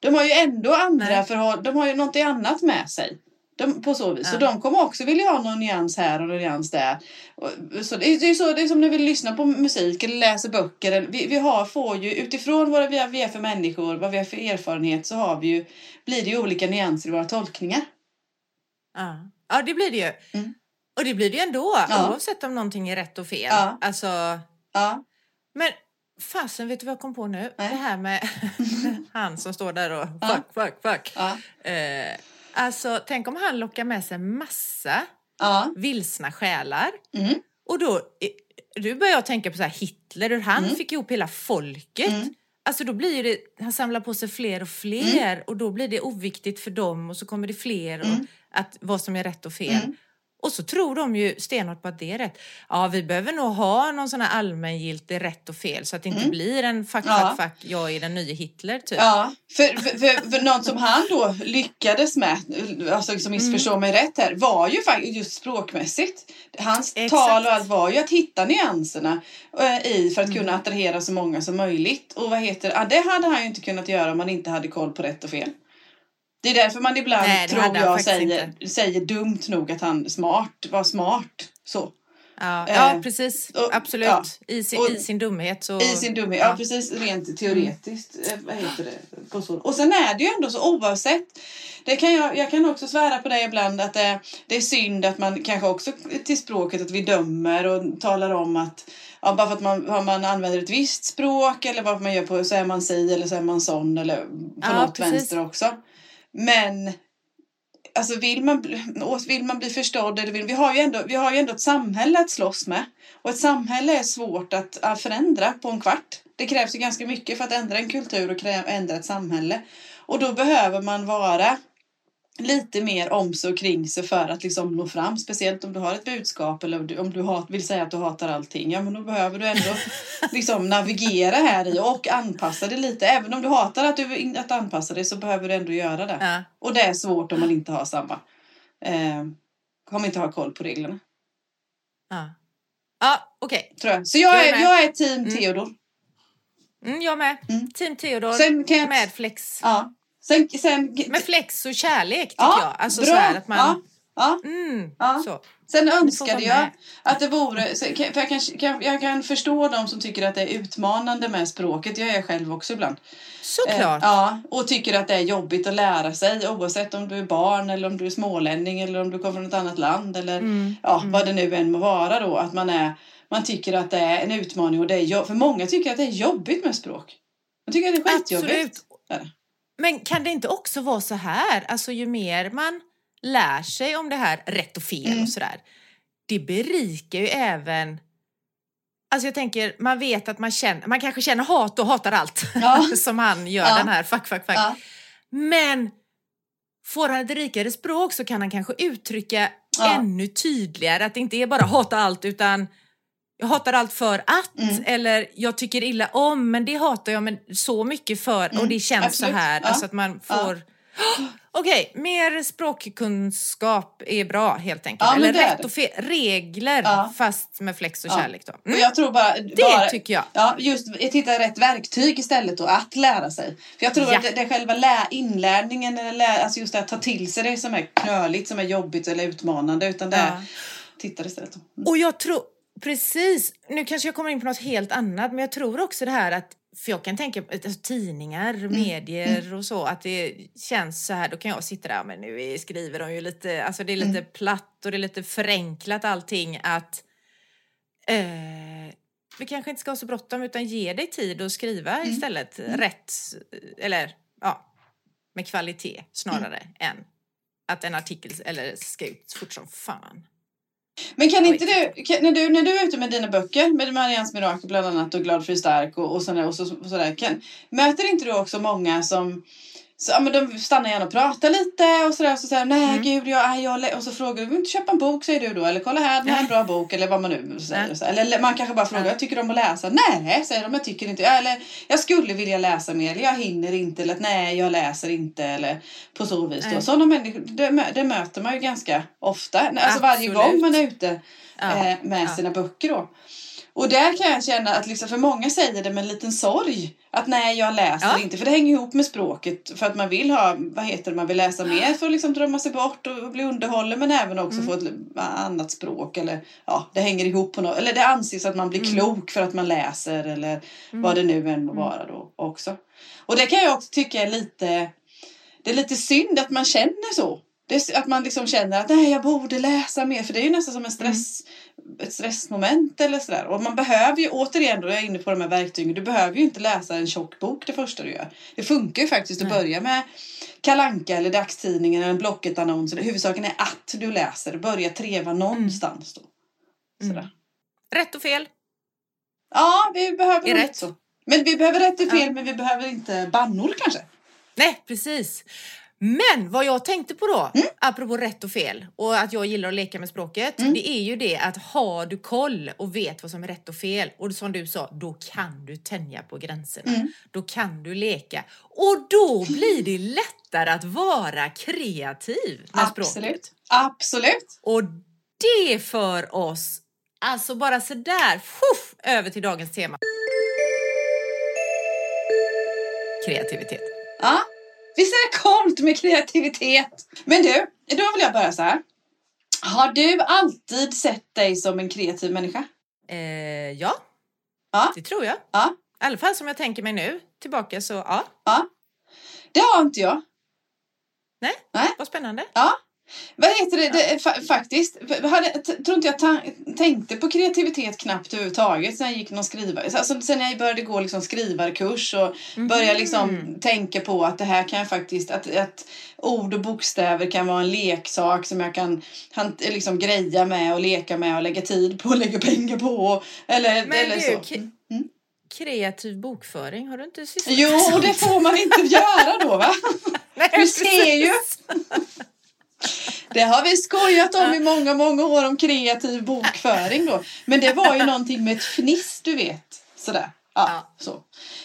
De har ju ändå andra förhållanden, de har ju något annat med sig. De, på så vis. Så de kommer också vilja ha någon nyans här och någon nyans där. Och, så det, är, det, är så, det är som när vi lyssnar på musik eller läser böcker. Eller, vi, vi har, får ju utifrån vad vi är, vi är för människor, vad vi har för erfarenhet så har vi ju, blir det ju olika nyanser i våra tolkningar. Ja. ja, det blir det ju. Mm. Och det blir det ju ändå, Ja. oavsett om någonting är rätt och fel. Ja. Alltså, Ja, men fasen, vet du vad jag kom på nu? Nej. Det här med [laughs] han som står där och fuck, fuck, fuck. Eh, alltså, tänk om han lockar med sig massa ja. vilsna själar. Mm. Och då, du börjar jag tänka på så här Hitler, hur han Mm. fick ihop hela folket. Mm. Alltså då blir det, han samlar på sig fler och fler och då blir det oviktigt för dem och så kommer det fler och Mm. att vad som är rätt och fel. Mm. Och så tror de ju stenhårt på att det är rätt. Ja, vi behöver nog ha någon sån här allmängiltig rätt och fel så att det inte Mm. blir en fuck, Ja. fuck, fuck, jag är den nya Hitler typ. Ja, för, för, för, för något som han då lyckades med, alltså liksom missförstå mig rätt här, var ju faktiskt just språkmässigt. Hans Exakt. tal och allt var ju att hitta nyanserna eh, i för att kunna attrahera så många som möjligt. Och vad heter det? Ja, det hade han ju inte kunnat göra om man inte hade koll på rätt och fel. Det är därför man ibland, Nej, tror jag, säger, inte. säger dumt nog att han smart, var smart. Så. Ja, Eh, ja precis. och- Absolut. ja. I, sin, Och- I sin dumhet så... I sin dumhet, ja. ja. precis rent teoretiskt. eh, Vad heter det? På så. Och sen är det ju ändå så oavsett. Det kan jag, jag kan också svära på det ibland att det, det är synd att man kanske också till språket att vi dömer och talar om att ja, bara för att man, man använder ett visst språk eller vad man gör på så är man si eller så är man sån eller på Ja, något precis. vänster också. Men Alltså vill man, bli- vill man bli förstådd, eller vill, vi, har ju ändå, vi har ju ändå ett samhälle att slåss med. Och ett samhälle är svårt att, förändra på en kvart. Det krävs ju ganska mycket för att ändra en kultur och ändra ett samhälle. Och då behöver man vara lite mer om sig och kring sig för att liksom nå fram. Speciellt om du har ett budskap eller om du, om du hat, vill säga att du hatar allting. Ja, men då behöver du ändå [laughs] liksom navigera här i och anpassa det lite. Även om du hatar att, du, att anpassa dig så behöver du ändå göra det. Ja. Och det är svårt om man inte har samma. Eh, om man inte har koll på reglerna. Ja, ja okej. Tror jag. Så jag, Jag är är, med. jag är team Mm. Theodor. Mm, jag med. Mm. Team Theodor Sen kan jag, med flex. ja. Sen, sen, Med flex och kärlek tycker ja, jag. Alltså bra. så att man... ja, ja. Mm, Ja. så. Sen önskade jag att det vore, för jag kan, jag kan förstå de som tycker att det är utmanande med språket, jag är själv också ibland. Såklart. Eh, ja, och tycker att det är jobbigt att lära sig oavsett om du är barn eller om du är smålänning eller om du kommer från ett annat land eller Mm. ja, vad det nu än må vara då. Att man, är, man tycker att det är en utmaning och det är för många tycker att det är jobbigt med språk. Man tycker att det är skitjobbigt. Absolut. Det? Men kan det inte också vara så här, alltså ju mer man lär sig om det här rätt och fel Mm. och sådär, det berikar ju även Alltså jag tänker, man vet att man känner, man kanske känner hat och hatar allt Ja. [laughs] som han gör Ja. den här fuck, fuck, fuck. Ja. Men får han ett rikare språk så kan han kanske uttrycka ännu tydligare att det inte är bara hata allt utan jag hatar allt för att Mm. eller jag tycker illa om men det hatar jag men så mycket för och Mm, det känns absolut. så här. Ja. Alltså att man Ja. får [gasps] Okej, mer språkkunskap är bra helt enkelt. Ja, Eller rätt och fel. Regler Ja. fast med flex och Ja. kärlek då. Och Mm. jag tror bara... Det bara, tycker jag. Ja, just att hitta rätt verktyg istället och att lära sig. För jag tror Ja. att det, det är själva lä, inlärningen, eller lä, alltså just det att ta till sig det som är knöligt, som är jobbigt eller utmanande. Utan det är, Ja. titta istället. då. Mm. Och jag tror, precis, nu kanske jag kommer in på något helt annat, men jag tror också det här att, för jag kan tänka alltså, tidningar, Mm. medier och så, att det känns så här, då kan jag sitta där, men nu skriver de ju lite, alltså det är lite Mm. platt och det är lite förenklat allting att eh, vi kanske inte ska ha så bråttom utan ge dig tid att skriva Mm. istället rätt, eller ja, med kvalitet snarare Mm. än att en artikel eller ska ut fort som fan. Men kan inte du, kan, när du, när du är ute med dina böcker, med Marians mirakel bland annat och Glad för stark och, och, sådär, och, så, och sådär, kan, möter inte du också många som så, ja, men de stannar gärna och pratar lite och sådär. Så säger nej Mm. gud, jag, jag, lä-" och så frågar du, vill inte köpa en bok säger du då? Eller kolla här, det här är en bra bok. Eller vad man nu säger. Så, eller man kanske bara frågar, Ja. jag tycker om att läsa? Nej, säger de, jag tycker inte. Eller jag skulle vilja läsa mer, eller jag hinner inte. Eller nej, jag läser inte. Eller på så vis. Då. Sådana människor, det, det möter man ju ganska ofta. Alltså varje Absolut. gång man är ute Ja, eh, med ja. sina böcker då. Och där kan jag känna att liksom, för många säger det med en liten sorg. Att nej, jag läser Ja. inte. För det hänger ihop med språket. För att man vill ha, vad heter det, man vill läsa mer för att liksom drömma sig bort och bli underhållen. Men även också Mm. få ett annat språk. Eller ja, det hänger ihop på något. Eller det anses att man blir Mm. klok för att man läser. Eller vad det nu än må Mm. vara då också. Och det kan jag också tycka är lite, det är lite synd att man känner så. Det är, att man liksom känner att nej, jag borde läsa mer. För det är ju nästan som en stress, ett stressmoment eller sådär. Och man behöver ju, återigen då, jag är inne på de här verktygen. Du behöver ju inte läsa en tjock bok det första du gör. Det funkar ju faktiskt att Nej. börja med Kalanka eller dagstidningen eller en Blocket-annons. Huvudsaken är att du läser. Börja treva någonstans då. Sådär. Mm. Rätt och fel. Ja, vi behöver Är rätt. så. Men vi behöver rätt och fel, Ja. men vi behöver inte bannor kanske. Nej, precis. Men vad jag tänkte på då, Mm. apropå rätt och fel och att jag gillar att leka med språket, Mm. det är ju det att har du koll och vet vad som är rätt och fel och som du sa, då kan du tänja på gränserna. Mm. Då kan du leka och då blir det lättare att vara kreativ med språket. Absolut. Absolut. Och det för oss, alltså bara sådär, fuff, över till dagens tema. Kreativitet. Ja, visst är det coolt med kreativitet? Men du, då vill jag börja så här. Har du alltid sett dig som en kreativ människa? Eh, ja, Ja. det tror jag. Ja. I alla fall som jag tänker mig nu tillbaka så ja. Ja. Det har inte jag. Nej, Nej. vad spännande. Ja. Vad heter det, det fa- faktiskt? Hade, tror inte jag tänkte på kreativitet knappt överhuvudtaget sen jag gick någon skrivare. Alltså, sen jag började gå liksom skrivarkurs och började liksom tänka på att det här kan jag faktiskt, att, att ord och bokstäver kan vara en leksak som jag kan han, liksom greja med och leka med och lägga tid på och lägga pengar på. Eller, Men eller du, så. k- kreativ bokföring, har du inte sysslat Jo, det får man inte göra då va? [laughs] Nej, Du ser ju. Det har vi skojat om i många, många år om kreativ bokföring då. Men det var ju någonting med ett fniss, du vet. Sådär. Ja, Ja. Så.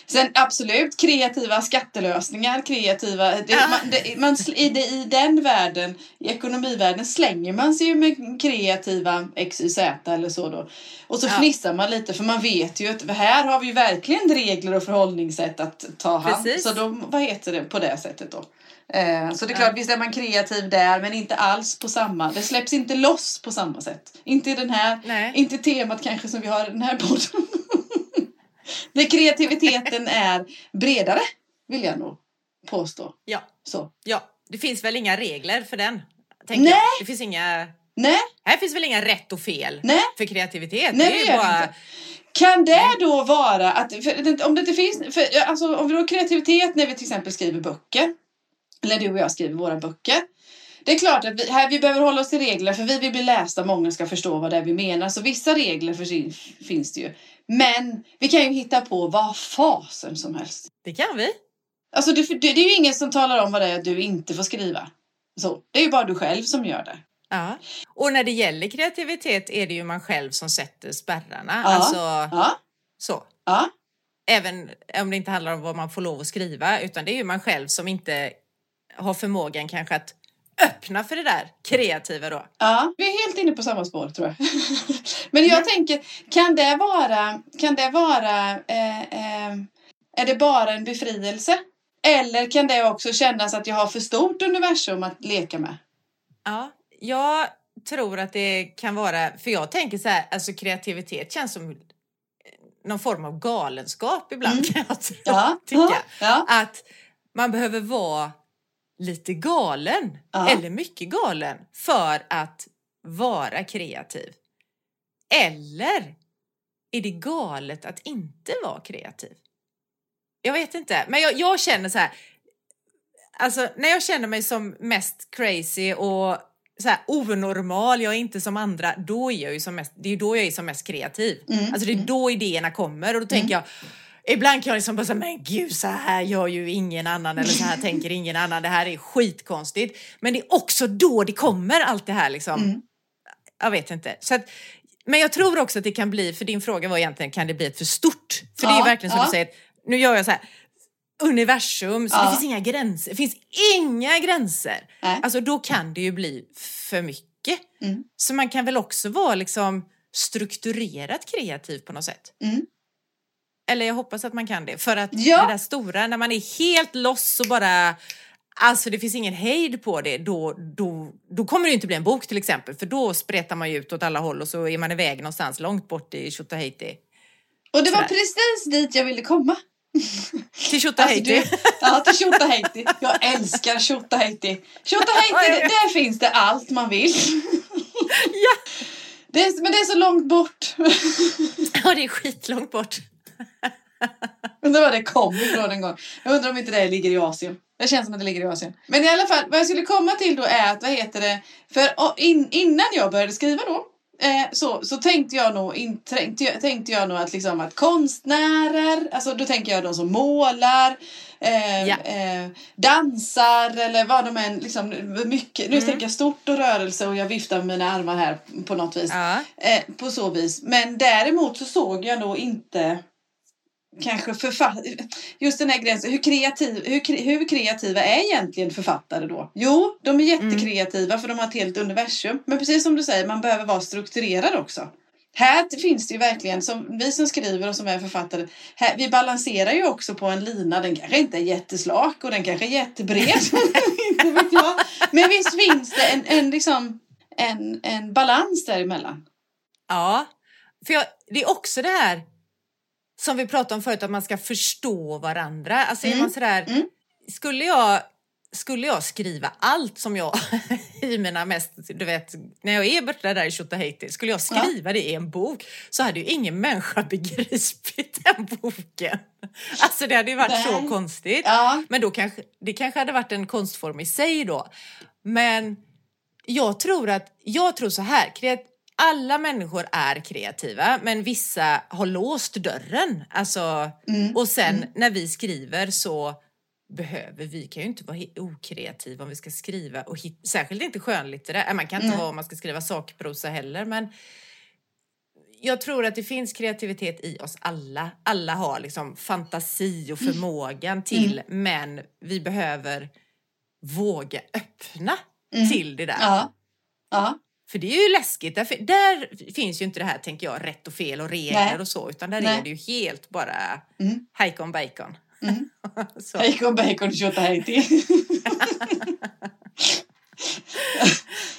Sen absolut, kreativa skattelösningar, kreativa... Det, Ja. man, det, man, i, det, I den världen, i ekonomivärlden, slänger man sig ju med kreativa XYZ eller så då. Och så Ja. fnissar man lite för man vet ju att här har vi ju verkligen regler och förhållningssätt att ta hand. Precis. Så då, vad heter det på det sättet då? Eh, så det är klart, visst är man kreativ där men inte alls på samma, det släpps inte loss på samma sätt. Inte i den här, Nej. inte temat kanske som vi har i den här podden. [laughs] Där kreativiteten är bredare, vill jag nog påstå. Ja, Så. ja, det finns väl inga regler för den? Nej. Jag. Det finns inga... Nej, Här finns väl inga rätt och fel nej, för kreativitet? nej det är ju bara... inte. Kan det då vara att, för, om det inte finns, för, alltså, om vi då har kreativitet när vi till exempel skriver böcker, eller du och jag skriver våra böcker, det är klart att vi, här, vi behöver hålla oss till regler för vi vill bli lästa, många ska förstå vad det är vi menar. Så vissa regler sin, finns det ju. Men vi kan ju hitta på vad fasen som helst. Det kan vi. Alltså det, det, det är ju ingen som talar om vad det är du inte får skriva. Så, det är ju bara du själv som gör det. Ja. Och när det gäller kreativitet är det ju man själv som sätter spärrarna. Ja. Alltså Ja, så. ja, Även om det inte handlar om vad man får lov att skriva utan det är ju man själv som inte har förmågan kanske att öppna för det där kreativa då. Ja, vi är helt inne på samma spår tror jag. [laughs] Men jag tänker, kan det vara, kan det vara, eh, eh, är det bara en befrielse? Eller kan det också kännas att jag har för stort universum att leka med? Ja, jag tror att det kan vara, för jag tänker så här, alltså kreativitet känns som någon form av galenskap ibland kan jag Ja, tycka. ja. Att man behöver vara lite galen Ja. eller mycket galen för att vara kreativ. Eller är det galet att inte vara kreativ? Jag vet inte, men jag, jag känner så här. Alltså när jag känner mig som mest crazy och så här onormal, jag är inte som andra, då är jag ju som mest, det är då jag är som mest kreativ. Mm, Alltså det är då idéerna kommer och då tänker jag Ibland kan jag liksom bara säga, men gud så här gör ju ingen annan eller så här [laughs] tänker ingen annan, det här är skitkonstigt. Men det är också då det kommer allt det här liksom. Mm. Jag vet inte. Så att, men jag tror också att det kan bli, för din fråga var egentligen, kan det bli ett för stort? För det är Ja, verkligen som ja. du säger, nu gör jag så här, universum, så Ja. det finns inga gränser. Det finns inga gränser. Nej. Alltså då kan det ju bli för mycket. Mm. Så man kan väl också vara liksom strukturerat kreativ på något sätt. Mm. Eller jag hoppas att man kan det. För att Ja. det där stora, när man är helt loss och bara Alltså det finns ingen hejd på det, då, då, då kommer det ju inte bli en bok till exempel. För då spretar man ju ut åt alla håll och så är man iväg någonstans långt bort i Tjotahejti. Och det var Sådär. precis dit jag ville komma. Till Tjotahejti. Alltså, du- [laughs] ja, till Tjotahejti. Jag älskar Tjotahejti. Tjotahejti, det- där finns det allt man vill. ja. Det är, men det är så långt bort. ja, det är skitlångt bort. [laughs] Undrar var det kom ifrån en gång. Jag undrar om inte det ligger i Asien. Det känns som att det ligger i Asien. Men i alla fall, vad jag skulle komma till då är att, vad heter det, för in, innan jag började skriva då, eh, så, så tänkte jag nog, in, tänkte, jag, tänkte jag nog att, liksom, att konstnärer, alltså då tänker jag de som målar, eh, Ja. eh, dansar eller vad de än, liksom, mycket, nu Mm. tänker jag stort och rörelse och jag viftar med mina armar här på något vis. Ja. Eh, på så vis. Men däremot så såg jag nog inte kanske författare, just den här gränsen, hur, kreativ, hur, hur kreativa är egentligen författare då? Jo, de är jättekreativa för de har ett helt universum. Men precis som du säger, man behöver vara strukturerad också. Här finns det ju verkligen, som vi som skriver och som är författare, här, vi balanserar ju också på en lina. Den kanske inte är jätteslak och den kanske är jättebred. [laughs] inte vet jag. Men visst finns det en, en, liksom, en, en balans däremellan. Ja, för jag, det är också det här som vi pratade om förut, att man ska förstå varandra. Alltså är Mm, man sådär, mm. skulle jag skulle jag skriva allt som jag [laughs] i mina mest, du vet, när jag är borta där i Tjotahejti, skulle jag skriva det i en bok så hade ju ingen människa [laughs] begripit den boken. Alltså det hade ju varit så Nej. konstigt. Ja, Men då kanske, det kanske hade varit en konstform i sig då. Men jag tror att, jag tror så här, kreat, alla människor är kreativa men vissa har låst dörren. Alltså, Mm, Och sen när vi skriver så behöver vi, kan ju inte vara okreativa om vi ska skriva och hit, särskilt inte skönlitterärt. Äh, Man kan inte Nej. vara om man ska skriva sakprosa heller men jag tror att det finns kreativitet i oss alla. Alla har liksom fantasi och förmågan till men vi behöver våga öppna Mm. till det där. ja, ja. För det är ju läskigt. Där, där finns ju inte det här, tänker jag, rätt och fel och regler Nej. och så, utan där Nej. är det ju helt bara Mm. hejkon bacon. Mm. [laughs] Bacon, bacon, tjotahejti. [laughs]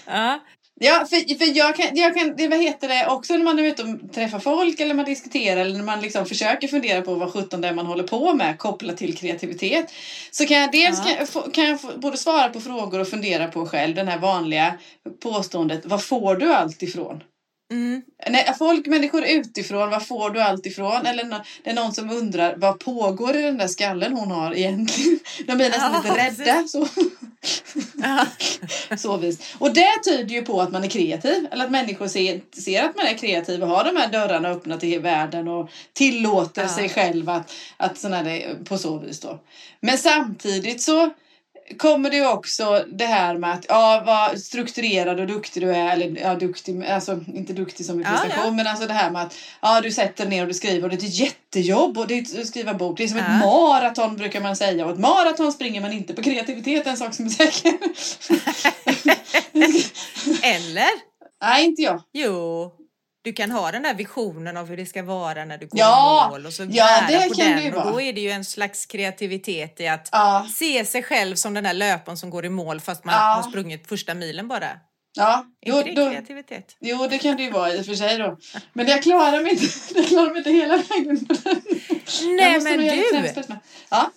Ja. Ja, för, för jag kan, jag kan, det, vad heter det, också när man är ute och träffar folk eller man diskuterar eller när man liksom försöker fundera på vad sjutton det är man håller på med kopplat till kreativitet. Så kan jag dels Ja. kan, kan jag både svara på frågor och fundera på själv den här vanliga påståendet, var får du allt ifrån? Mm. Nej, folk, människor utifrån, var får du allt ifrån? Eller det är någon som undrar, vad pågår i den där skallen hon har egentligen? [laughs] De blir nästan Ja, lite rädda. Så. Ja. [laughs] Så vis. Och det tyder ju på att man är kreativ. Eller att människor ser, ser att man är kreativ och har de här dörrarna öppna till världen och tillåter Ja. sig själv att, att såna där, på så vis då. Men samtidigt så kommer det också det här med att ja, vad strukturerad och duktig du är. Eller ja, duktig, alltså inte duktig som i Ja, prestation. ja. Men alltså det här med att ja, du sätter ner och du skriver. Och det är ett jättejobb och det är att skriva bok. Det är som ett Ja. maraton brukar man säga. Och ett maraton springer man inte på kreativitet. En sak som är säker. [laughs] [laughs] Eller? Nej, inte jag. Jo, du kan ha den där visionen av hur det ska vara när du går Ja, i mål och så ja, det på kan den. det och då är det ju en slags kreativitet i att Ja, se sig själv som den där löparen som går i mål fast man Ja. har sprungit första milen bara. ja. Jo, det då, kreativitet? jo, det kan det ju vara i och för sig då. Men jag klarar mig inte, [laughs] jag klarar mig inte hela vägen på den. Nej men du. Ja.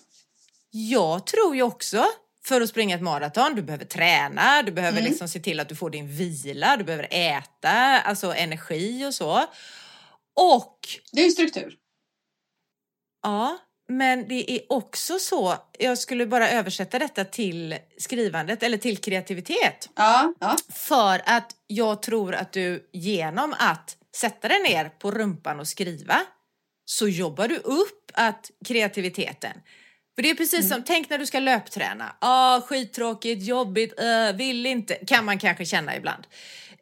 jag tror ju också för att springa ett maraton, du behöver träna, du behöver Mm. liksom se till att du får din vila, du behöver äta, alltså energi och så. Och Det är ju struktur. Ja, men det är också så, jag skulle bara översätta detta till skrivandet eller till kreativitet. Ja, ja. För att jag tror att du genom att sätta dig ner på rumpan och skriva så jobbar du upp att kreativiteten. För det är precis som, tänk när du ska löpträna. Ah, skittråkigt, jobbigt, uh, vill inte. Kan man kanske känna ibland.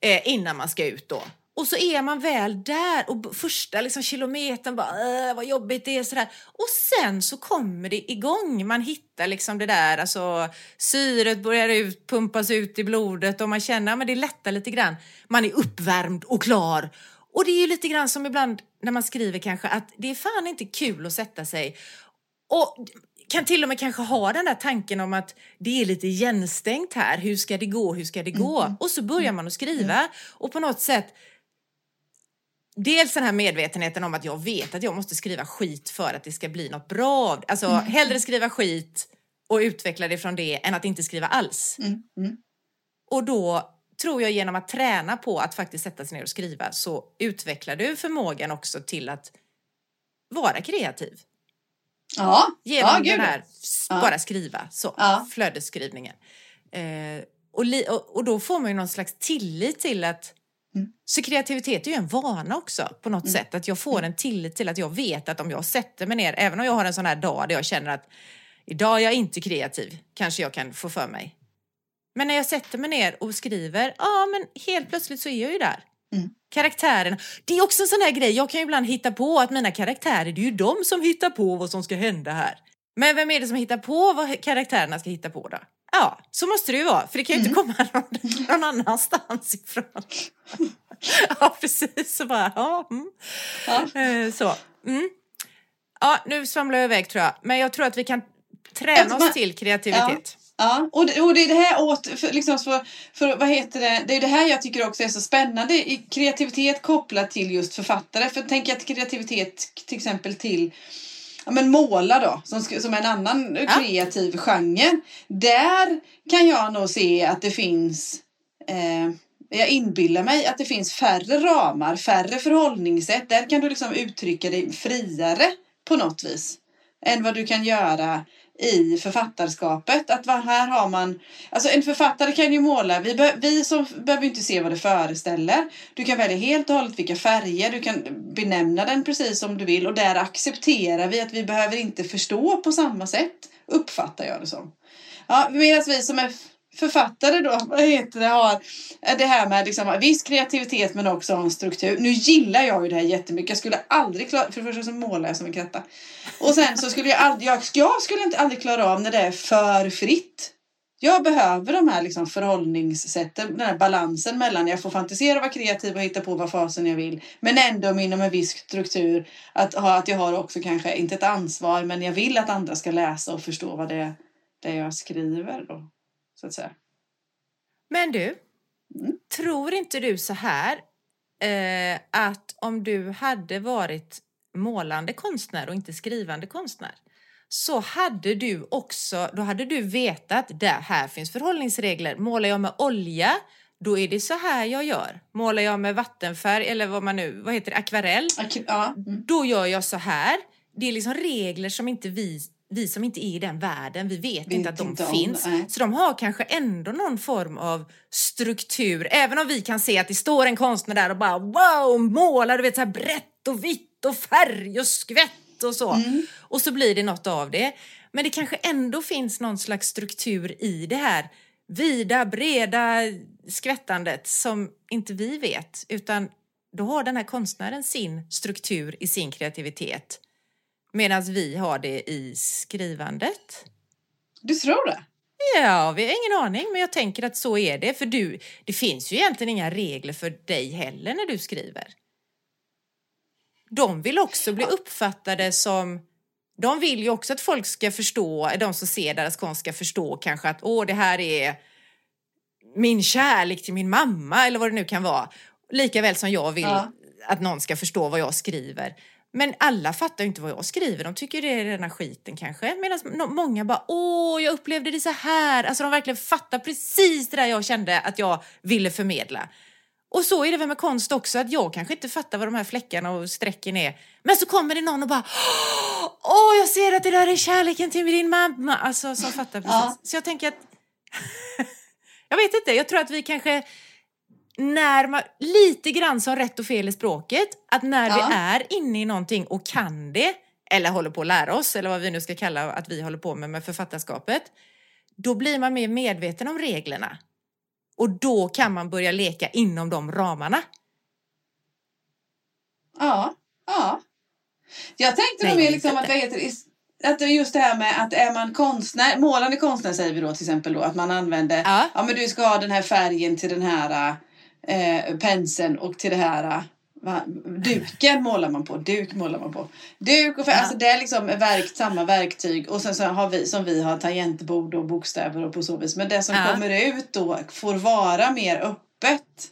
Eh, innan man ska ut då. Och så är man väl där och första liksom, kilometern bara, uh, vad jobbigt det är sådär. Och sen så kommer det igång. Man hittar liksom det där, alltså syret börjar ut, pumpas ut i blodet och man känner, men det lättar lite grann. Man är uppvärmd och klar. Och det är ju lite grann som ibland när man skriver kanske att det är fan inte kul att sätta sig och kan till och med kanske ha den där tanken om att det är lite igenstängt här. Hur ska det gå? Hur ska det gå? Och så börjar man att skriva och på något sätt Dels den här medvetenheten om att jag vet att jag måste skriva skit för att det ska bli något bra. Alltså hellre skriva skit och utveckla det från det än att inte skriva alls. Mm, mm. Och då tror jag genom att träna på att faktiskt sätta sig ner och skriva så utvecklar du förmågan också till att vara kreativ. Ja, Genom ja den här Ja. bara skriva, så, Ja. flödesskrivningen. Eh, och, li, och, och då får man ju någon slags tillit till att Mm. Så kreativitet är ju en vana också på något sätt. Att jag får en tillit till att jag vet att om jag sätter mig ner, även om jag har en sån här dag där jag känner att idag är jag inte kreativ, kanske jag kan få för mig. Men när jag sätter mig ner och skriver, ja men helt plötsligt så är jag ju där. Mm. Karaktären. Det är också en sån här grej, jag kan ju ibland hitta på att mina karaktärer, det är ju de som hittar på vad som ska hända här. Men vem är det som hittar på vad karaktärerna ska hitta på då? Ja, så måste det ju vara, för det kan ju inte komma [laughs] någon, någon annanstans ifrån. [laughs] ja, precis. Så bara, ja. Mm. Ja. Eh, Så. Mm. Ja, nu svamlar jag iväg tror jag. Men jag tror att vi kan träna oss till kreativitet. Ja, och det, och det är det här åt, för, liksom för, för, vad heter det, det är det här jag tycker också är så spännande i kreativitet kopplat till just författare. För tänk att kreativitet till exempel till ja, men måla då, som, som en annan Ja. kreativ genre. Där kan jag nog se att det finns eh, jag inbillar mig att det finns färre ramar, färre förhållningssätt. Där kan du liksom uttrycka dig friare på något vis. Än vad du kan göra i författarskapet. Att här har man... Alltså en författare kan ju måla. Vi, be, vi som behöver ju inte se vad det föreställer. Du kan välja helt och hållet vilka färger. Du kan benämna den precis som du vill. Och där accepterar vi att vi behöver inte förstå på samma sätt. Uppfattar jag det som. Ja, Medan vi som är författare då, vad heter det, har det här med liksom, viss kreativitet men också en struktur. Nu gillar jag ju det här jättemycket. Jag skulle aldrig klara, för det första så målar jag som en kratta. Och sen så skulle jag aldrig, jag, jag skulle inte aldrig klara av när det är för fritt. Jag behöver de här liksom förhållningssätten, den här balansen mellan jag får fantisera vara kreativ och hitta på vad fasen jag vill. Men ändå inom en viss struktur. Att, ha, att jag har också kanske, inte ett ansvar, men jag vill att andra ska läsa och förstå vad det är det jag skriver då. Så att säga. Men du, Mm. tror inte du så här eh, att om du hade varit målande konstnär och inte skrivande konstnär så hade du också, då hade du vetat där här finns förhållningsregler. Målar jag med olja, då är det så här jag gör. Målar jag med vattenfärg eller vad man nu, vad heter det, akvarell, Ak- Ja. Mm. då gör jag så här. Det är liksom regler som inte vi, vi som inte är i den världen, vi vet Vet inte att de inte om, finns. nej. Så de har kanske ändå någon form av struktur. Även om vi kan se att det står en konstnär där och bara wow, målar du vet så här brett och vitt och färg och skvätt och så. Mm. Och så blir det något av det. Men det kanske ändå finns någon slags struktur i det här vida, breda skvättandet som inte vi vet, utan då har den här konstnären sin struktur i sin kreativitet medan vi har det i skrivandet. Du tror det? Ja, vi har ingen aning, men jag tänker att så är det. För du, det finns ju egentligen inga regler för dig heller när du skriver. De vill också bli uppfattade som... De vill ju också att folk ska förstå, de som ser deras konst ska förstå kanske att åh, det här är min kärlek till min mamma eller vad det nu kan vara. Lika väl som jag vill Ja. att någon ska förstå vad jag skriver. Men alla fattar ju inte vad jag skriver. De tycker det är den här skiten kanske. Medan många bara åh, jag upplevde det så här. Alltså de verkligen fattar precis det där jag kände att jag ville förmedla. Och så är det väl med konst också, att jag kanske inte fattar vad de här fläckarna och strecken är. Men så kommer det någon och bara Åh, jag ser att det där är kärleken till din mamma. Alltså som fattar precis. Ja. Så jag tänker att [laughs] jag vet inte, jag tror att vi kanske när man, lite grann som rätt och fel i språket, att när Ja. vi är inne i någonting och kan det, eller håller på att lära oss, eller vad vi nu ska kalla att vi håller på med med författarskapet, då blir man mer medveten om reglerna. Och då kan man börja leka inom de ramarna. Ja, ja. Jag tänkte nog mer liksom att, vad heter att det är just det här med att är man konstnär, målande konstnär säger vi då till exempel då, att man använder, Ja. ja men du ska ha den här färgen till den här eh, penseln och till det här va, duken målar man på, duk målar man på. Duk och färg, Ja. alltså det är liksom verk, samma verktyg och sen så har vi som vi har tangentbord och bokstäver och på så vis. Men det som Ja. kommer ut då får vara mer öppet.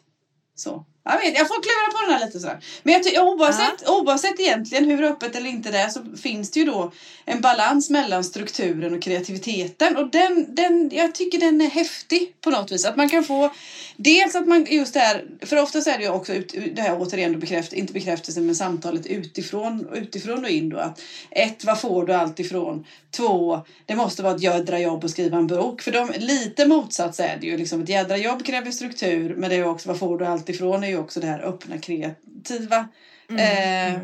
Så. Jag, vet, jag får klura på den här lite sådär. Men jag ty- oavsett, oavsett egentligen hur öppet eller inte det är så finns det ju då en balans mellan strukturen och kreativiteten. Och den, den, jag tycker den är häftig på något vis. Att man kan få, dels att man just det här, för ofta så är det ju också ut, det här återigen då bekräft, inte bekräftelse men samtalet utifrån, utifrån och in då. Att ett, vad får du allt ifrån? Två, det måste vara ett jädra jobb att skriva en bok. För de, lite motsats är det ju. Liksom, ett jädra jobb kräver struktur. Men det är också, vad får du allt ifrån? är ju också det här öppna, kreativa. eh,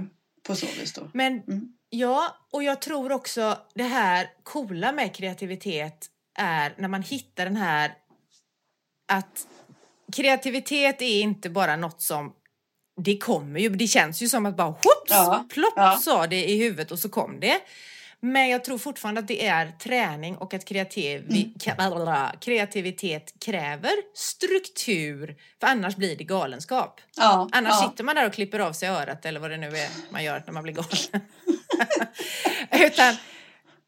På så vis då. Men Mm. ja, och jag tror också det här coola med kreativitet är när man hittar den här att kreativitet är inte bara något som det kommer ju, det känns ju som att bara whoops, Ja, plopp ja. sa det i huvudet och så kom det. Men jag tror fortfarande att det är träning och att kreativ, ka- kreativitet kräver struktur, för annars blir det galenskap. Ja, Annars ja. sitter man där och klipper av sig örat eller vad det nu är man gör när man blir galen. [laughs] Utan,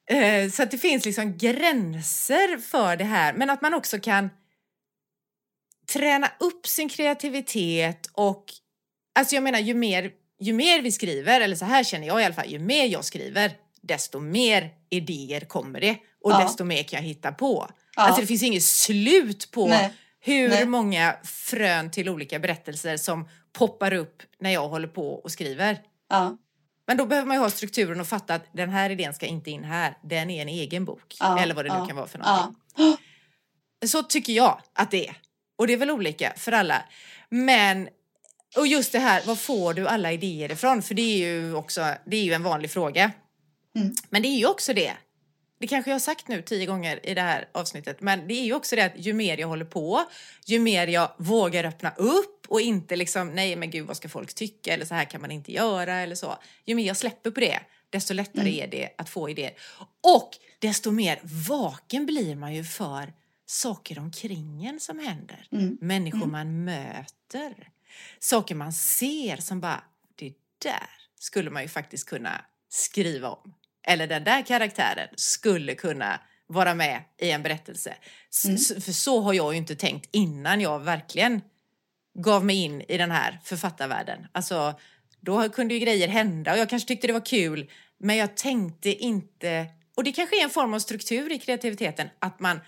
eh, så att det finns liksom gränser för det här, men att man också kan träna upp sin kreativitet och alltså jag menar ju mer, ju mer vi skriver, eller så här känner jag i alla fall, ju mer jag skriver desto mer idéer kommer det och Ja. desto mer kan jag hitta på. Ja. Alltså det finns inget slut på Nej. hur Nej. många frön till olika berättelser som poppar upp när jag håller på och skriver. Ja, Men då behöver man ju ha strukturen och fatta att den här idén ska inte in här. Den är en egen bok. ja, eller vad det nu kan vara för någonting. Så tycker jag att det är. Och det är väl olika för alla. Men, och just det här, var får du alla idéer ifrån? För det är ju också, det är ju en vanlig fråga. Mm. Men det är ju också det. Det kanske jag har sagt nu tio gånger i det här avsnittet, men det är ju också det att ju mer jag håller på, ju mer jag vågar öppna upp och inte liksom, nej men gud vad ska folk tycka eller så här kan man inte göra eller så. Ju mer jag släpper på det, desto lättare Mm. är det att få idéer. Och desto mer vaken blir man ju för saker omkring en som händer. Mm. Människor man möter. Saker man ser som bara, det där skulle man ju faktiskt kunna skriva om. Eller den där karaktären skulle kunna vara med i en berättelse. Mm. För så har jag ju inte tänkt innan jag verkligen gav mig in i den här författarvärlden. Alltså, då kunde ju grejer hända och jag kanske tyckte det var kul, men jag tänkte inte... Och det kanske är en form av struktur i kreativiteten, att man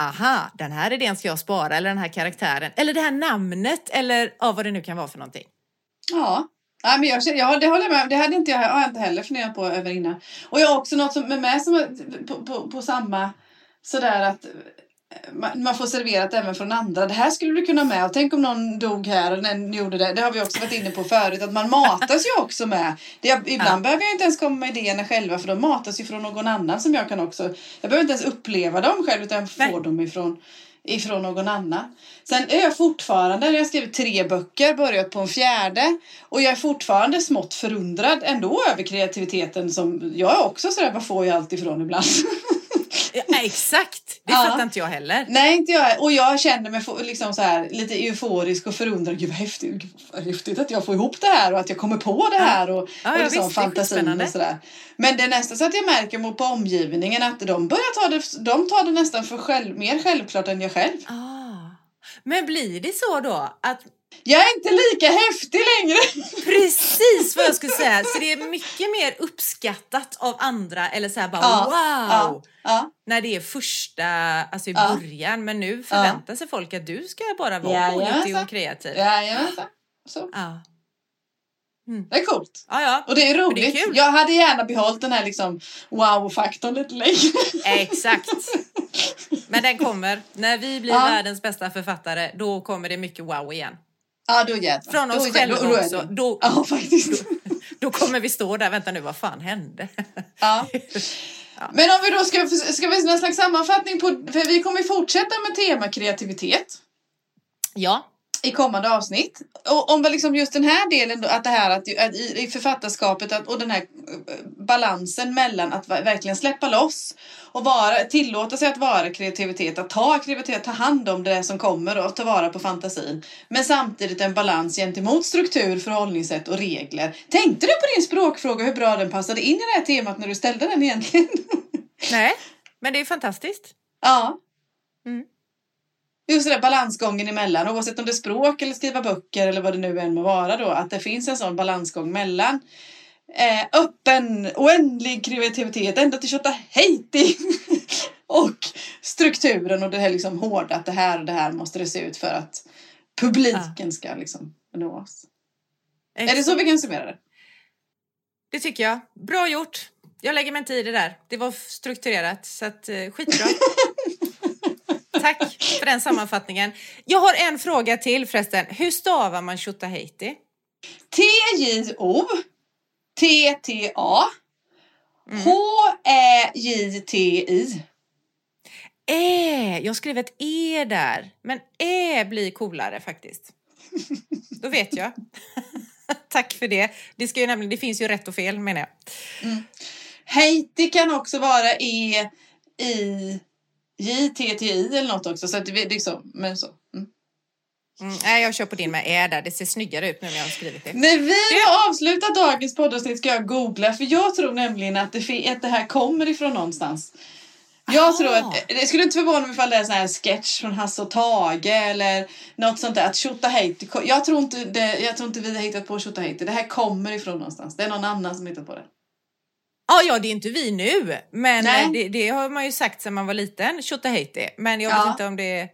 aha, den här idén ska jag spara, eller den här karaktären, eller det här namnet, eller ja, vad det nu kan vara för någonting. Ja. Ja, men jag, jag, det håller jag med om. Det hade inte jag, jag inte heller funderat på över innan. Och jag har också något som är med som på, på, på samma sådär att man får serverat även från andra. Det här skulle du kunna med. Och tänk om någon dog här och den gjorde det. Det har vi också varit inne på förut. Att man matas ju också med. Det, jag- ibland Ja. behöver jag inte ens komma med idéerna själva. För de matas ju från någon annan som jag kan också. Jag behöver inte ens uppleva dem själv. Utan jag Nej. får dem ifrån, ifrån någon annan. Sen är jag fortfarande, jag har skrivit tre böcker, börjat på en fjärde. Och jag är fortfarande smått förundrad ändå över kreativiteten som jag är också sådär, vad får jag allt ifrån ibland? [laughs] Ja, exakt, det Ja. fattar inte jag heller. Nej, inte jag. Och jag känner mig liksom så här, lite euforisk och förundrad. Gud vad häftigt, Gud, vad häftigt att jag får ihop det här och att jag kommer på det här. Och, Ja, och liksom visst, fantasin och sådär. Men det är nästan så att jag märker mot på omgivningen att de börjar ta det, de tar det nästan för själv, mer självklart än jag själv. Ah. Men blir det så då att Jag är inte lika häftig längre. precis vad jag skulle säga, så det är mycket mer uppskattat av andra eller så här bara Ja, wow Ja, ja. när det är första, alltså i Ja. början men nu förväntar sig folk att du ska bara vara påhittig och kreativ. Jajamensan. Så. Ja. Det är coolt. Ja, ja. Och det är det är roligt. kul. jag hade gärna behållit den här liksom wow-faktorn lite längre. Exakt. Men den kommer. När vi blir Ja. världens bästa författare, då kommer det mycket wow igen. Ja, då jädrar. Från Då oss själva Då- då är också. Då, Ja, faktiskt. då kommer vi stå där, vänta nu, vad fan hände? Ja. [laughs] Men om vi då ska, ska vi någon slags sammanfattning på, för vi kommer fortsätta med tema kreativitet Ja, i kommande avsnitt. Och om liksom just den här delen då, att det här att, att i, i författarskapet att, och den här eh, balansen mellan att verkligen släppa loss och vara, tillåta sig att vara kreativitet, att ta kreativitet, ta hand om det som kommer och ta vara på fantasin. Men samtidigt en balans gentemot struktur, förhållningssätt och regler. Tänkte du på din språkfråga hur bra den passade in i det här temat när du ställde den egentligen? [laughs] nej, men det är fantastiskt. Ja. Mm. Just det där balansgången emellan, oavsett om det är språk eller skriva böcker eller vad det nu än må vara då, att det finns en sån balansgång mellan eh, öppen, oändlig kreativitet ända till Tjotahejti [laughs] och strukturen och det här liksom hårda, att det här och det här måste det se ut för att publiken ska liksom nå oss. Är det så vi kan summera det? Det tycker jag. Bra gjort. Jag lägger mig inte i det där. Det var strukturerat, så att, eh, skitbra. [laughs] Tack för den sammanfattningen. Jag har en fråga till förresten. Hur stavar man Tjotahejti? T-J-O T-T-A Mm. H-Ä-J-T-I Ä, jag skrev ett E där. Men Ä blir coolare faktiskt. Då vet jag. [laughs] Tack för det. Det, ska ju nämligen, det finns ju rätt och fel menar jag. Haiti kan också vara E I J T T I eller något också. Så att det liksom, men så. Mm. Mm, nej, jag kör på din med Ä där. Det ser snyggare ut nu när jag har skrivit det. När vi har avslutat dagens poddavsnitt ska jag googla för jag tror nämligen att det, att det här kommer ifrån någonstans. Jag Aha. tror att, det skulle inte förvåna mig ifall det är en sån här sketch från Hasse och Tage eller något sånt där. Att Tjotahejti, jag tror inte det, jag tror inte vi har hittat på Tjotahejti. Det här kommer ifrån någonstans. Det är någon annan som hittat på det. Ja, ja, det är inte vi nu, men eh, det, det har man ju sagt sedan man var liten, Tjotahejti. Men jag Ja. vet inte om det är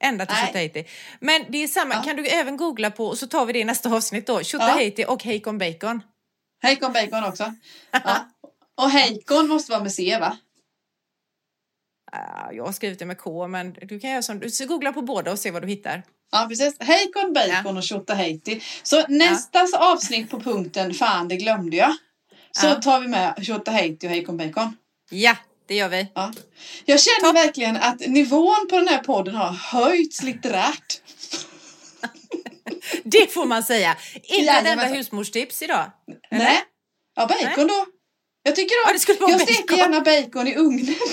ända till. Tjotahejti. Men det är samma, Ja. kan du även googla på, och så tar vi det i nästa avsnitt då, Tjotahejti och Heikon Bacon. Heikon Bacon också. [laughs] Ja. Och Heikon måste vara med C va? Ah, jag har skrivit det med K, men du kan göra som du, så googla på båda och se vad du hittar. Ja precis. Heikon Bacon och Tjotahejti. Så nästa avsnitt på punkten Fan det glömde jag. Så Ja. tar vi med Tjotahejti och Heikon Bacon. Ja, det gör vi. Ja. Jag känner verkligen att nivån på den här podden har höjts litterärt. [laughs] Det får man säga. Inte ett enda husmorstips idag. Eller? Nej. Ja, bacon Nej. då. Jag tycker Ja, om, det skulle vara jag steker gärna bacon i ugnen. [laughs]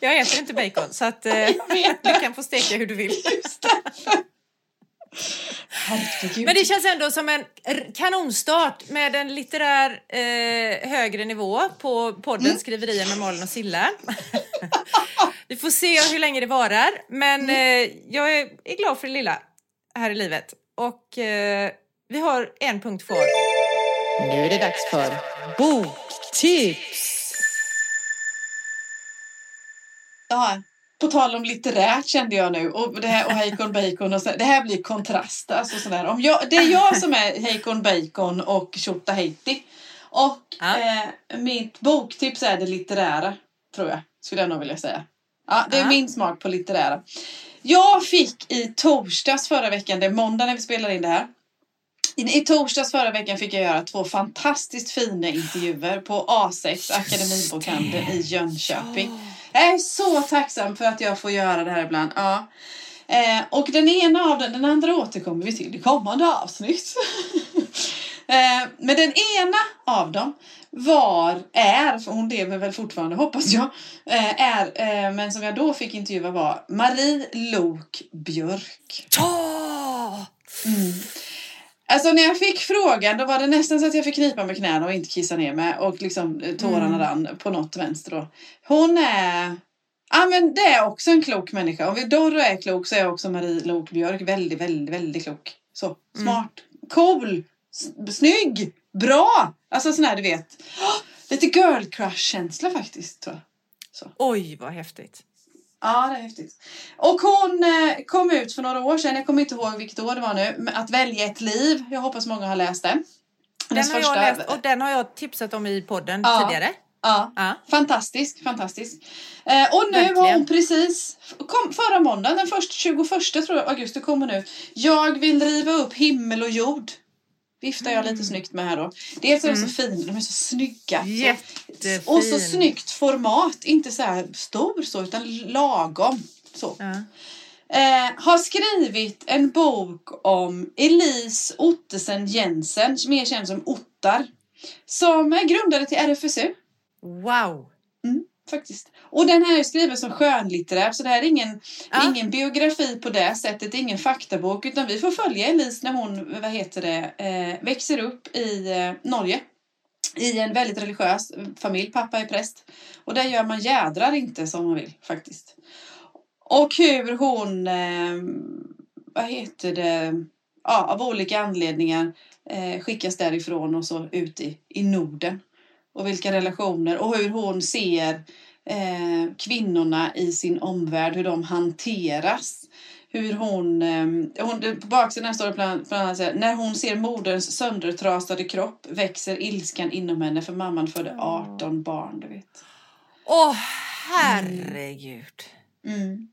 Jag äter inte bacon, så att, [laughs] eh, du kan få steka hur du vill. Just därför. Herregud. Men det känns ändå som en kanonstart med en litterär eh, högre nivå på podden Mm. Skriverier med Malin och Silla. [laughs] Vi får se hur länge det varar, men Mm. eh, jag är, är glad för det lilla här i livet. Och eh, vi har en punkt kvar. Nu är det dags för boktips. Ja, på tal om litterärt kände jag nu. Och det här och Heikon Bacon och så, Det här blir kontrast. Alltså sådär. Om jag, det är jag som är Heikon Bacon och Tjotahejti. Och Ja. eh, mitt boktips är det litterära. Tror jag. Skulle jag nog vilja säga. Ja, det är Ja. min smak på litterära. Jag fick i torsdags förra veckan, det är måndag när vi spelar in det här. I, I torsdags förra veckan fick jag göra två fantastiskt fina intervjuer på A6 Akademibokhandeln i Jönköping. Jag är så tacksam för att jag får göra det här ibland. Ja. Eh, och den ena av den, den andra återkommer vi till i kommande avsnitt. [laughs] eh, men den ena av dem var, är, för hon lever väl fortfarande hoppas jag, eh, är, eh, men som jag då fick intervjua var Marie Lok Björk. Ta! Alltså när jag fick frågan då var det nästan så att jag fick knipa med knäna och inte kissa ner mig och liksom eh, tårarna Mm. rann på något vänster då. Hon är, ja men det är också en klok människa. Om vi Dorro är klok så är också Marie Lok Björk väldigt, väldigt, väldigt klok. Så, Mm. smart, cool, s- snygg, bra. Alltså sån här du vet, åh, [gasps] lite girl crush känsla faktiskt tror jag. Oj, vad häftigt. Ja, det är häftigt. Och hon eh, kom ut för några år sedan, jag kommer inte ihåg vilket år det var nu, Att välja ett liv. Jag hoppas många har läst den. Den har jag läst och den har jag tipsat om i podden Ja. tidigare. Ja, Ja. fantastisk, fantastisk. Eh, och nu har Verkligen. hon precis, kom, förra måndagen, den första, 21 tror jag, augusti kom hon ut. Jag vill riva upp himmel och jord. Viftar jag lite snyggt med här då. Dels är de så fina, de är så snygga. Jättefin. och så snyggt format, inte så här stor så, utan lagom. Så. Ja. Eh, har skrivit en bok om Elise Ottesen Jensen, mer känd som Ottar. Som är grundare till RFSU. Wow. Faktiskt. Och den här är skriven som skönlitterär så det här är ingen, Ja. ingen biografi på det sättet, ingen faktabok utan vi får följa Elise när hon, vad heter det, eh, växer upp i eh, Norge. I en väldigt religiös familj, pappa är präst. Och där gör man jädrar inte som man vill faktiskt. Och hur hon, eh, vad heter det, ja, av olika anledningar skickas därifrån och så ut i, i Norden. Och vilka relationer och hur hon ser eh, kvinnorna i sin omvärld, hur de hanteras. Hur hon, eh, hon på baksidan står det bland, bland annat här, när hon ser moderns söndertrasade kropp växer ilskan inom henne för mamman födde 18 barn, du vet. Åh, herregud. Mm.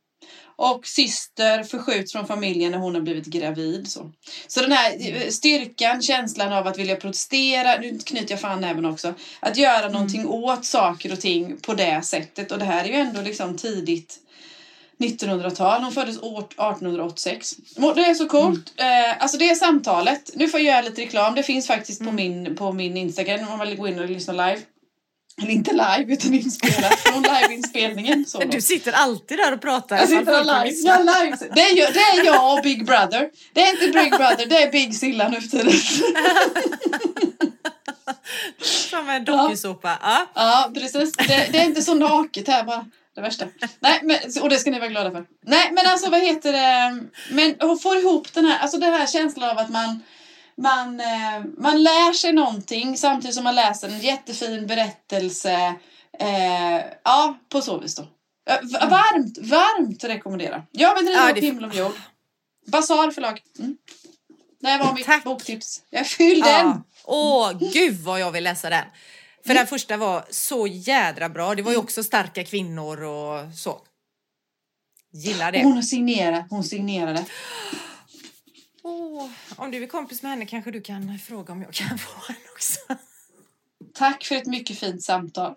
Och syster förskjuts från familjen när hon har blivit gravid. Så, så den här eh, styrkan, känslan av att vilja protestera, nu knyter jag fan även också, att göra någonting åt saker och ting på det sättet. Och det här är ju ändå liksom tidigt 1900-tal. Hon föddes år 1886. Må- Det är så coolt. Eh, alltså det är samtalet. Nu får jag göra lite reklam. Det finns faktiskt på, min, på min Instagram om man vill gå in och lyssna live. Eller inte live utan inspelat från liveinspelningen. Så. Du sitter alltid där och pratar. Jag sitter live. Jag live. Det, är ju, det är jag och Big Brother. Det är inte Big Brother, det är Big Silla nu för tiden. [laughs] Som en dokusåpa. Ja. Ja, precis. Det, det är inte så naket här bara. Det värsta. Nej, men, och det ska ni vara glada för. Nej, men alltså vad heter det? Men hon får ihop den här, alltså den här känslan av att man man, eh, man lär sig någonting samtidigt som man läser en jättefin berättelse. Eh, ja, på så vis då. Eh, v- Varmt, varmt rekommendera. Jag vill driva Ja, det- himmel och jord. Basar förlag. Mm. Det var mitt Tack. boktips. Jag är fylld än. Ja. Åh, gud vad jag vill läsa den. För den första var så jädra bra. Det var ju också starka kvinnor och så. Gillar det. Hon har signerat. Hon signerade. Åh, om du är kompis med henne kanske du kan fråga om jag kan [laughs] få en också. Tack för ett mycket fint samtal.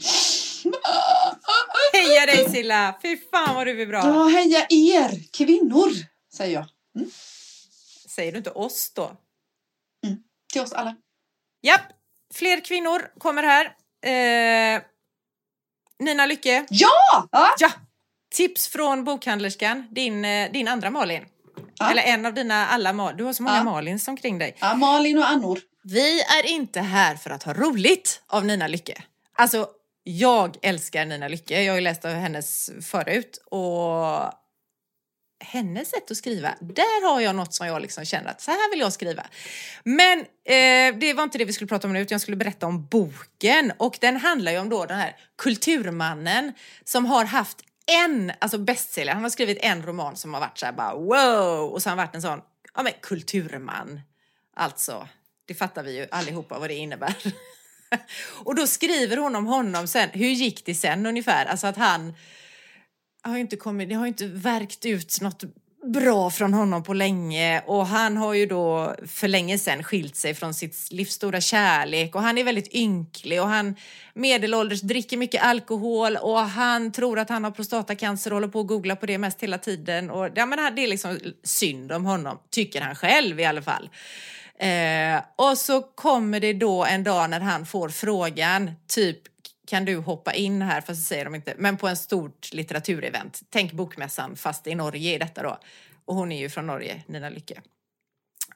Heja dig Silla! Fy fan vad du är bra. Ja, heja er kvinnor, säger jag. Säger du inte oss då? Till oss alla. Japp, fler kvinnor kommer här. Eh, Nina Lycke. Ja! ja. Ja! Tips från bokhandlerskan, din, eh, din andra Malin. Ja. Eller en av dina alla. Du har så många Ja. Malins omkring dig. ja Malin och Annor. Vi är inte här för att ha roligt av Nina Lycke. Alltså, jag älskar Nina Lycke. Jag har ju läst av hennes förut och hennes sätt att skriva, där har jag något som jag liksom känner att så här vill jag skriva. Men eh, det var inte det vi skulle prata om nu, utan jag skulle berätta om boken och den handlar ju om då den här kulturmannen som har haft en, alltså bestseller, han har skrivit en roman som har varit så här bara wow och så har han varit en sån, ja men kulturman. Alltså, det fattar vi ju allihopa vad det innebär. [laughs] och då skriver hon om honom sen, hur gick det sen ungefär? Alltså att han har ju inte kommit, det har ju inte verkt ut något bra från honom på länge och han har ju då för länge sedan skilt sig från sitt livs stora kärlek och han är väldigt ynklig och han medelålders dricker mycket alkohol och han tror att han har prostatacancer och håller på att googla på det mest hela tiden och ja, men det är liksom synd om honom, tycker han själv i alla fall. Eh, och så kommer det då en dag när han får frågan, typ kan du hoppa in här, fast det säger de inte, men på en stort litteraturevent. Tänk Bokmässan fast i Norge i detta då. Och hon är ju från Norge, Nina Lycke.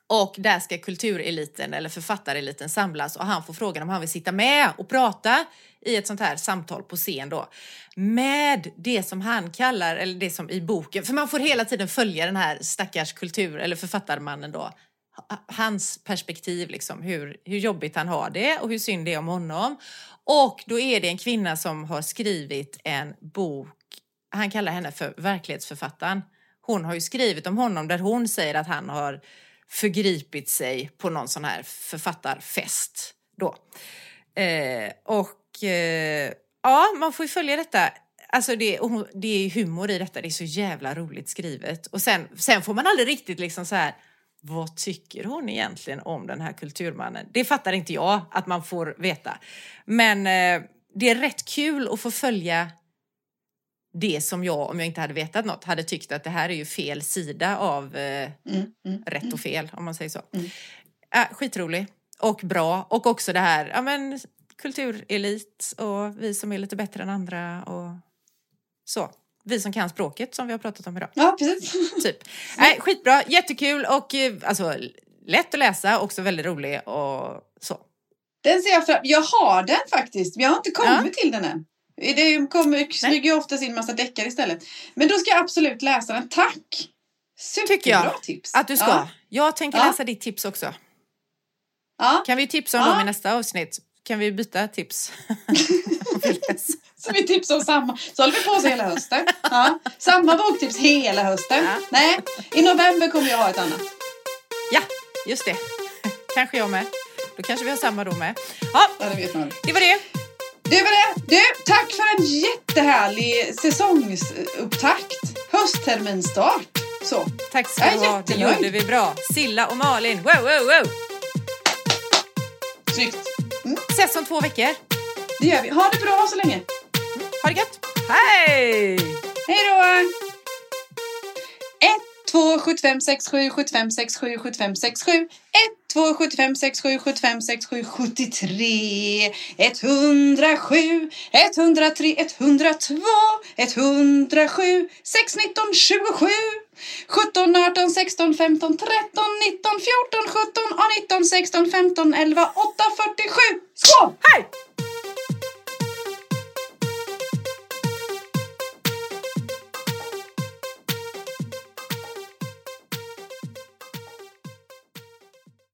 Och där ska kultureliten eller författareliten samlas och han får frågan om han vill sitta med och prata i ett sånt här samtal på scen då. Med det som han kallar, eller det som i boken, för man får hela tiden följa den här stackars kultur eller författarmannen då. Hans perspektiv liksom, hur, hur jobbigt han har det och hur synd det är om honom. Och då är det en kvinna som har skrivit en bok, han kallar henne för verklighetsförfattaren. Hon har ju skrivit om honom där hon säger att han har förgripit sig på någon sån här författarfest då. Eh, och eh, ja, man får ju följa detta. Alltså det, det är humor i detta, det är så jävla roligt skrivet. Och sen, sen får man aldrig riktigt liksom så här, vad tycker hon egentligen om den här kulturmannen? Det fattar inte jag att man får veta. Men eh, det är rätt kul att få följa det som jag, om jag inte hade vetat något, hade tyckt att det här är ju fel sida av eh, mm, mm, rätt och mm. fel, om man säger så. Mm. Äh, skitrolig och bra och också det här, ja men kulturelit och vi som är lite bättre än andra och så. Vi som kan språket som vi har pratat om idag. Ja, precis. [laughs] Typ. Nej, skitbra, jättekul och eh, alltså lätt att läsa, också väldigt rolig och så. Den ser jag fram Jag har den faktiskt, men jag har inte kommit ja. till den än. Det kommer, smyger ju oftast in massa deckare istället. Men då ska jag absolut läsa den. Tack! Superbra Tycker jag tips. att du ska. Ja. Jag tänker ja. läsa ditt tips också. Ja. Kan vi tipsa om dem i nästa avsnitt? Kan vi byta tips? så vi tipsar om samma. Så håller vi på så hela hösten. Ja. Samma boktips hela hösten. Ja. Nej, i november kommer jag ha ett annat. Ja, just det. Kanske jag med. Då kanske vi har samma då med. Ja, ja det vet man. Det var det. Det var det. Du, tack för en jättehärlig säsongsupptakt. Höstterminstart. Så. Tack ska du ha. Det gjorde vi bra. Silla och Malin. Wow, wow, wow. Snyggt. Mm. Ses om två veckor. Det gör vi. Ha det bra så länge. Ha det gött. Hej! Hej då! 1, 2, 75, 6, 7, 75, 6, 7, 75, 6, 7. 1, 2, 75, 6, 7, 75, 6, 7, 73. 107, 103, 102, 107, 6, 19, 27. 17, 18, 16, 15, 13, 19, 14, 17, 18, 19, 16, 15, 11, 8, 47. Skål! Hej!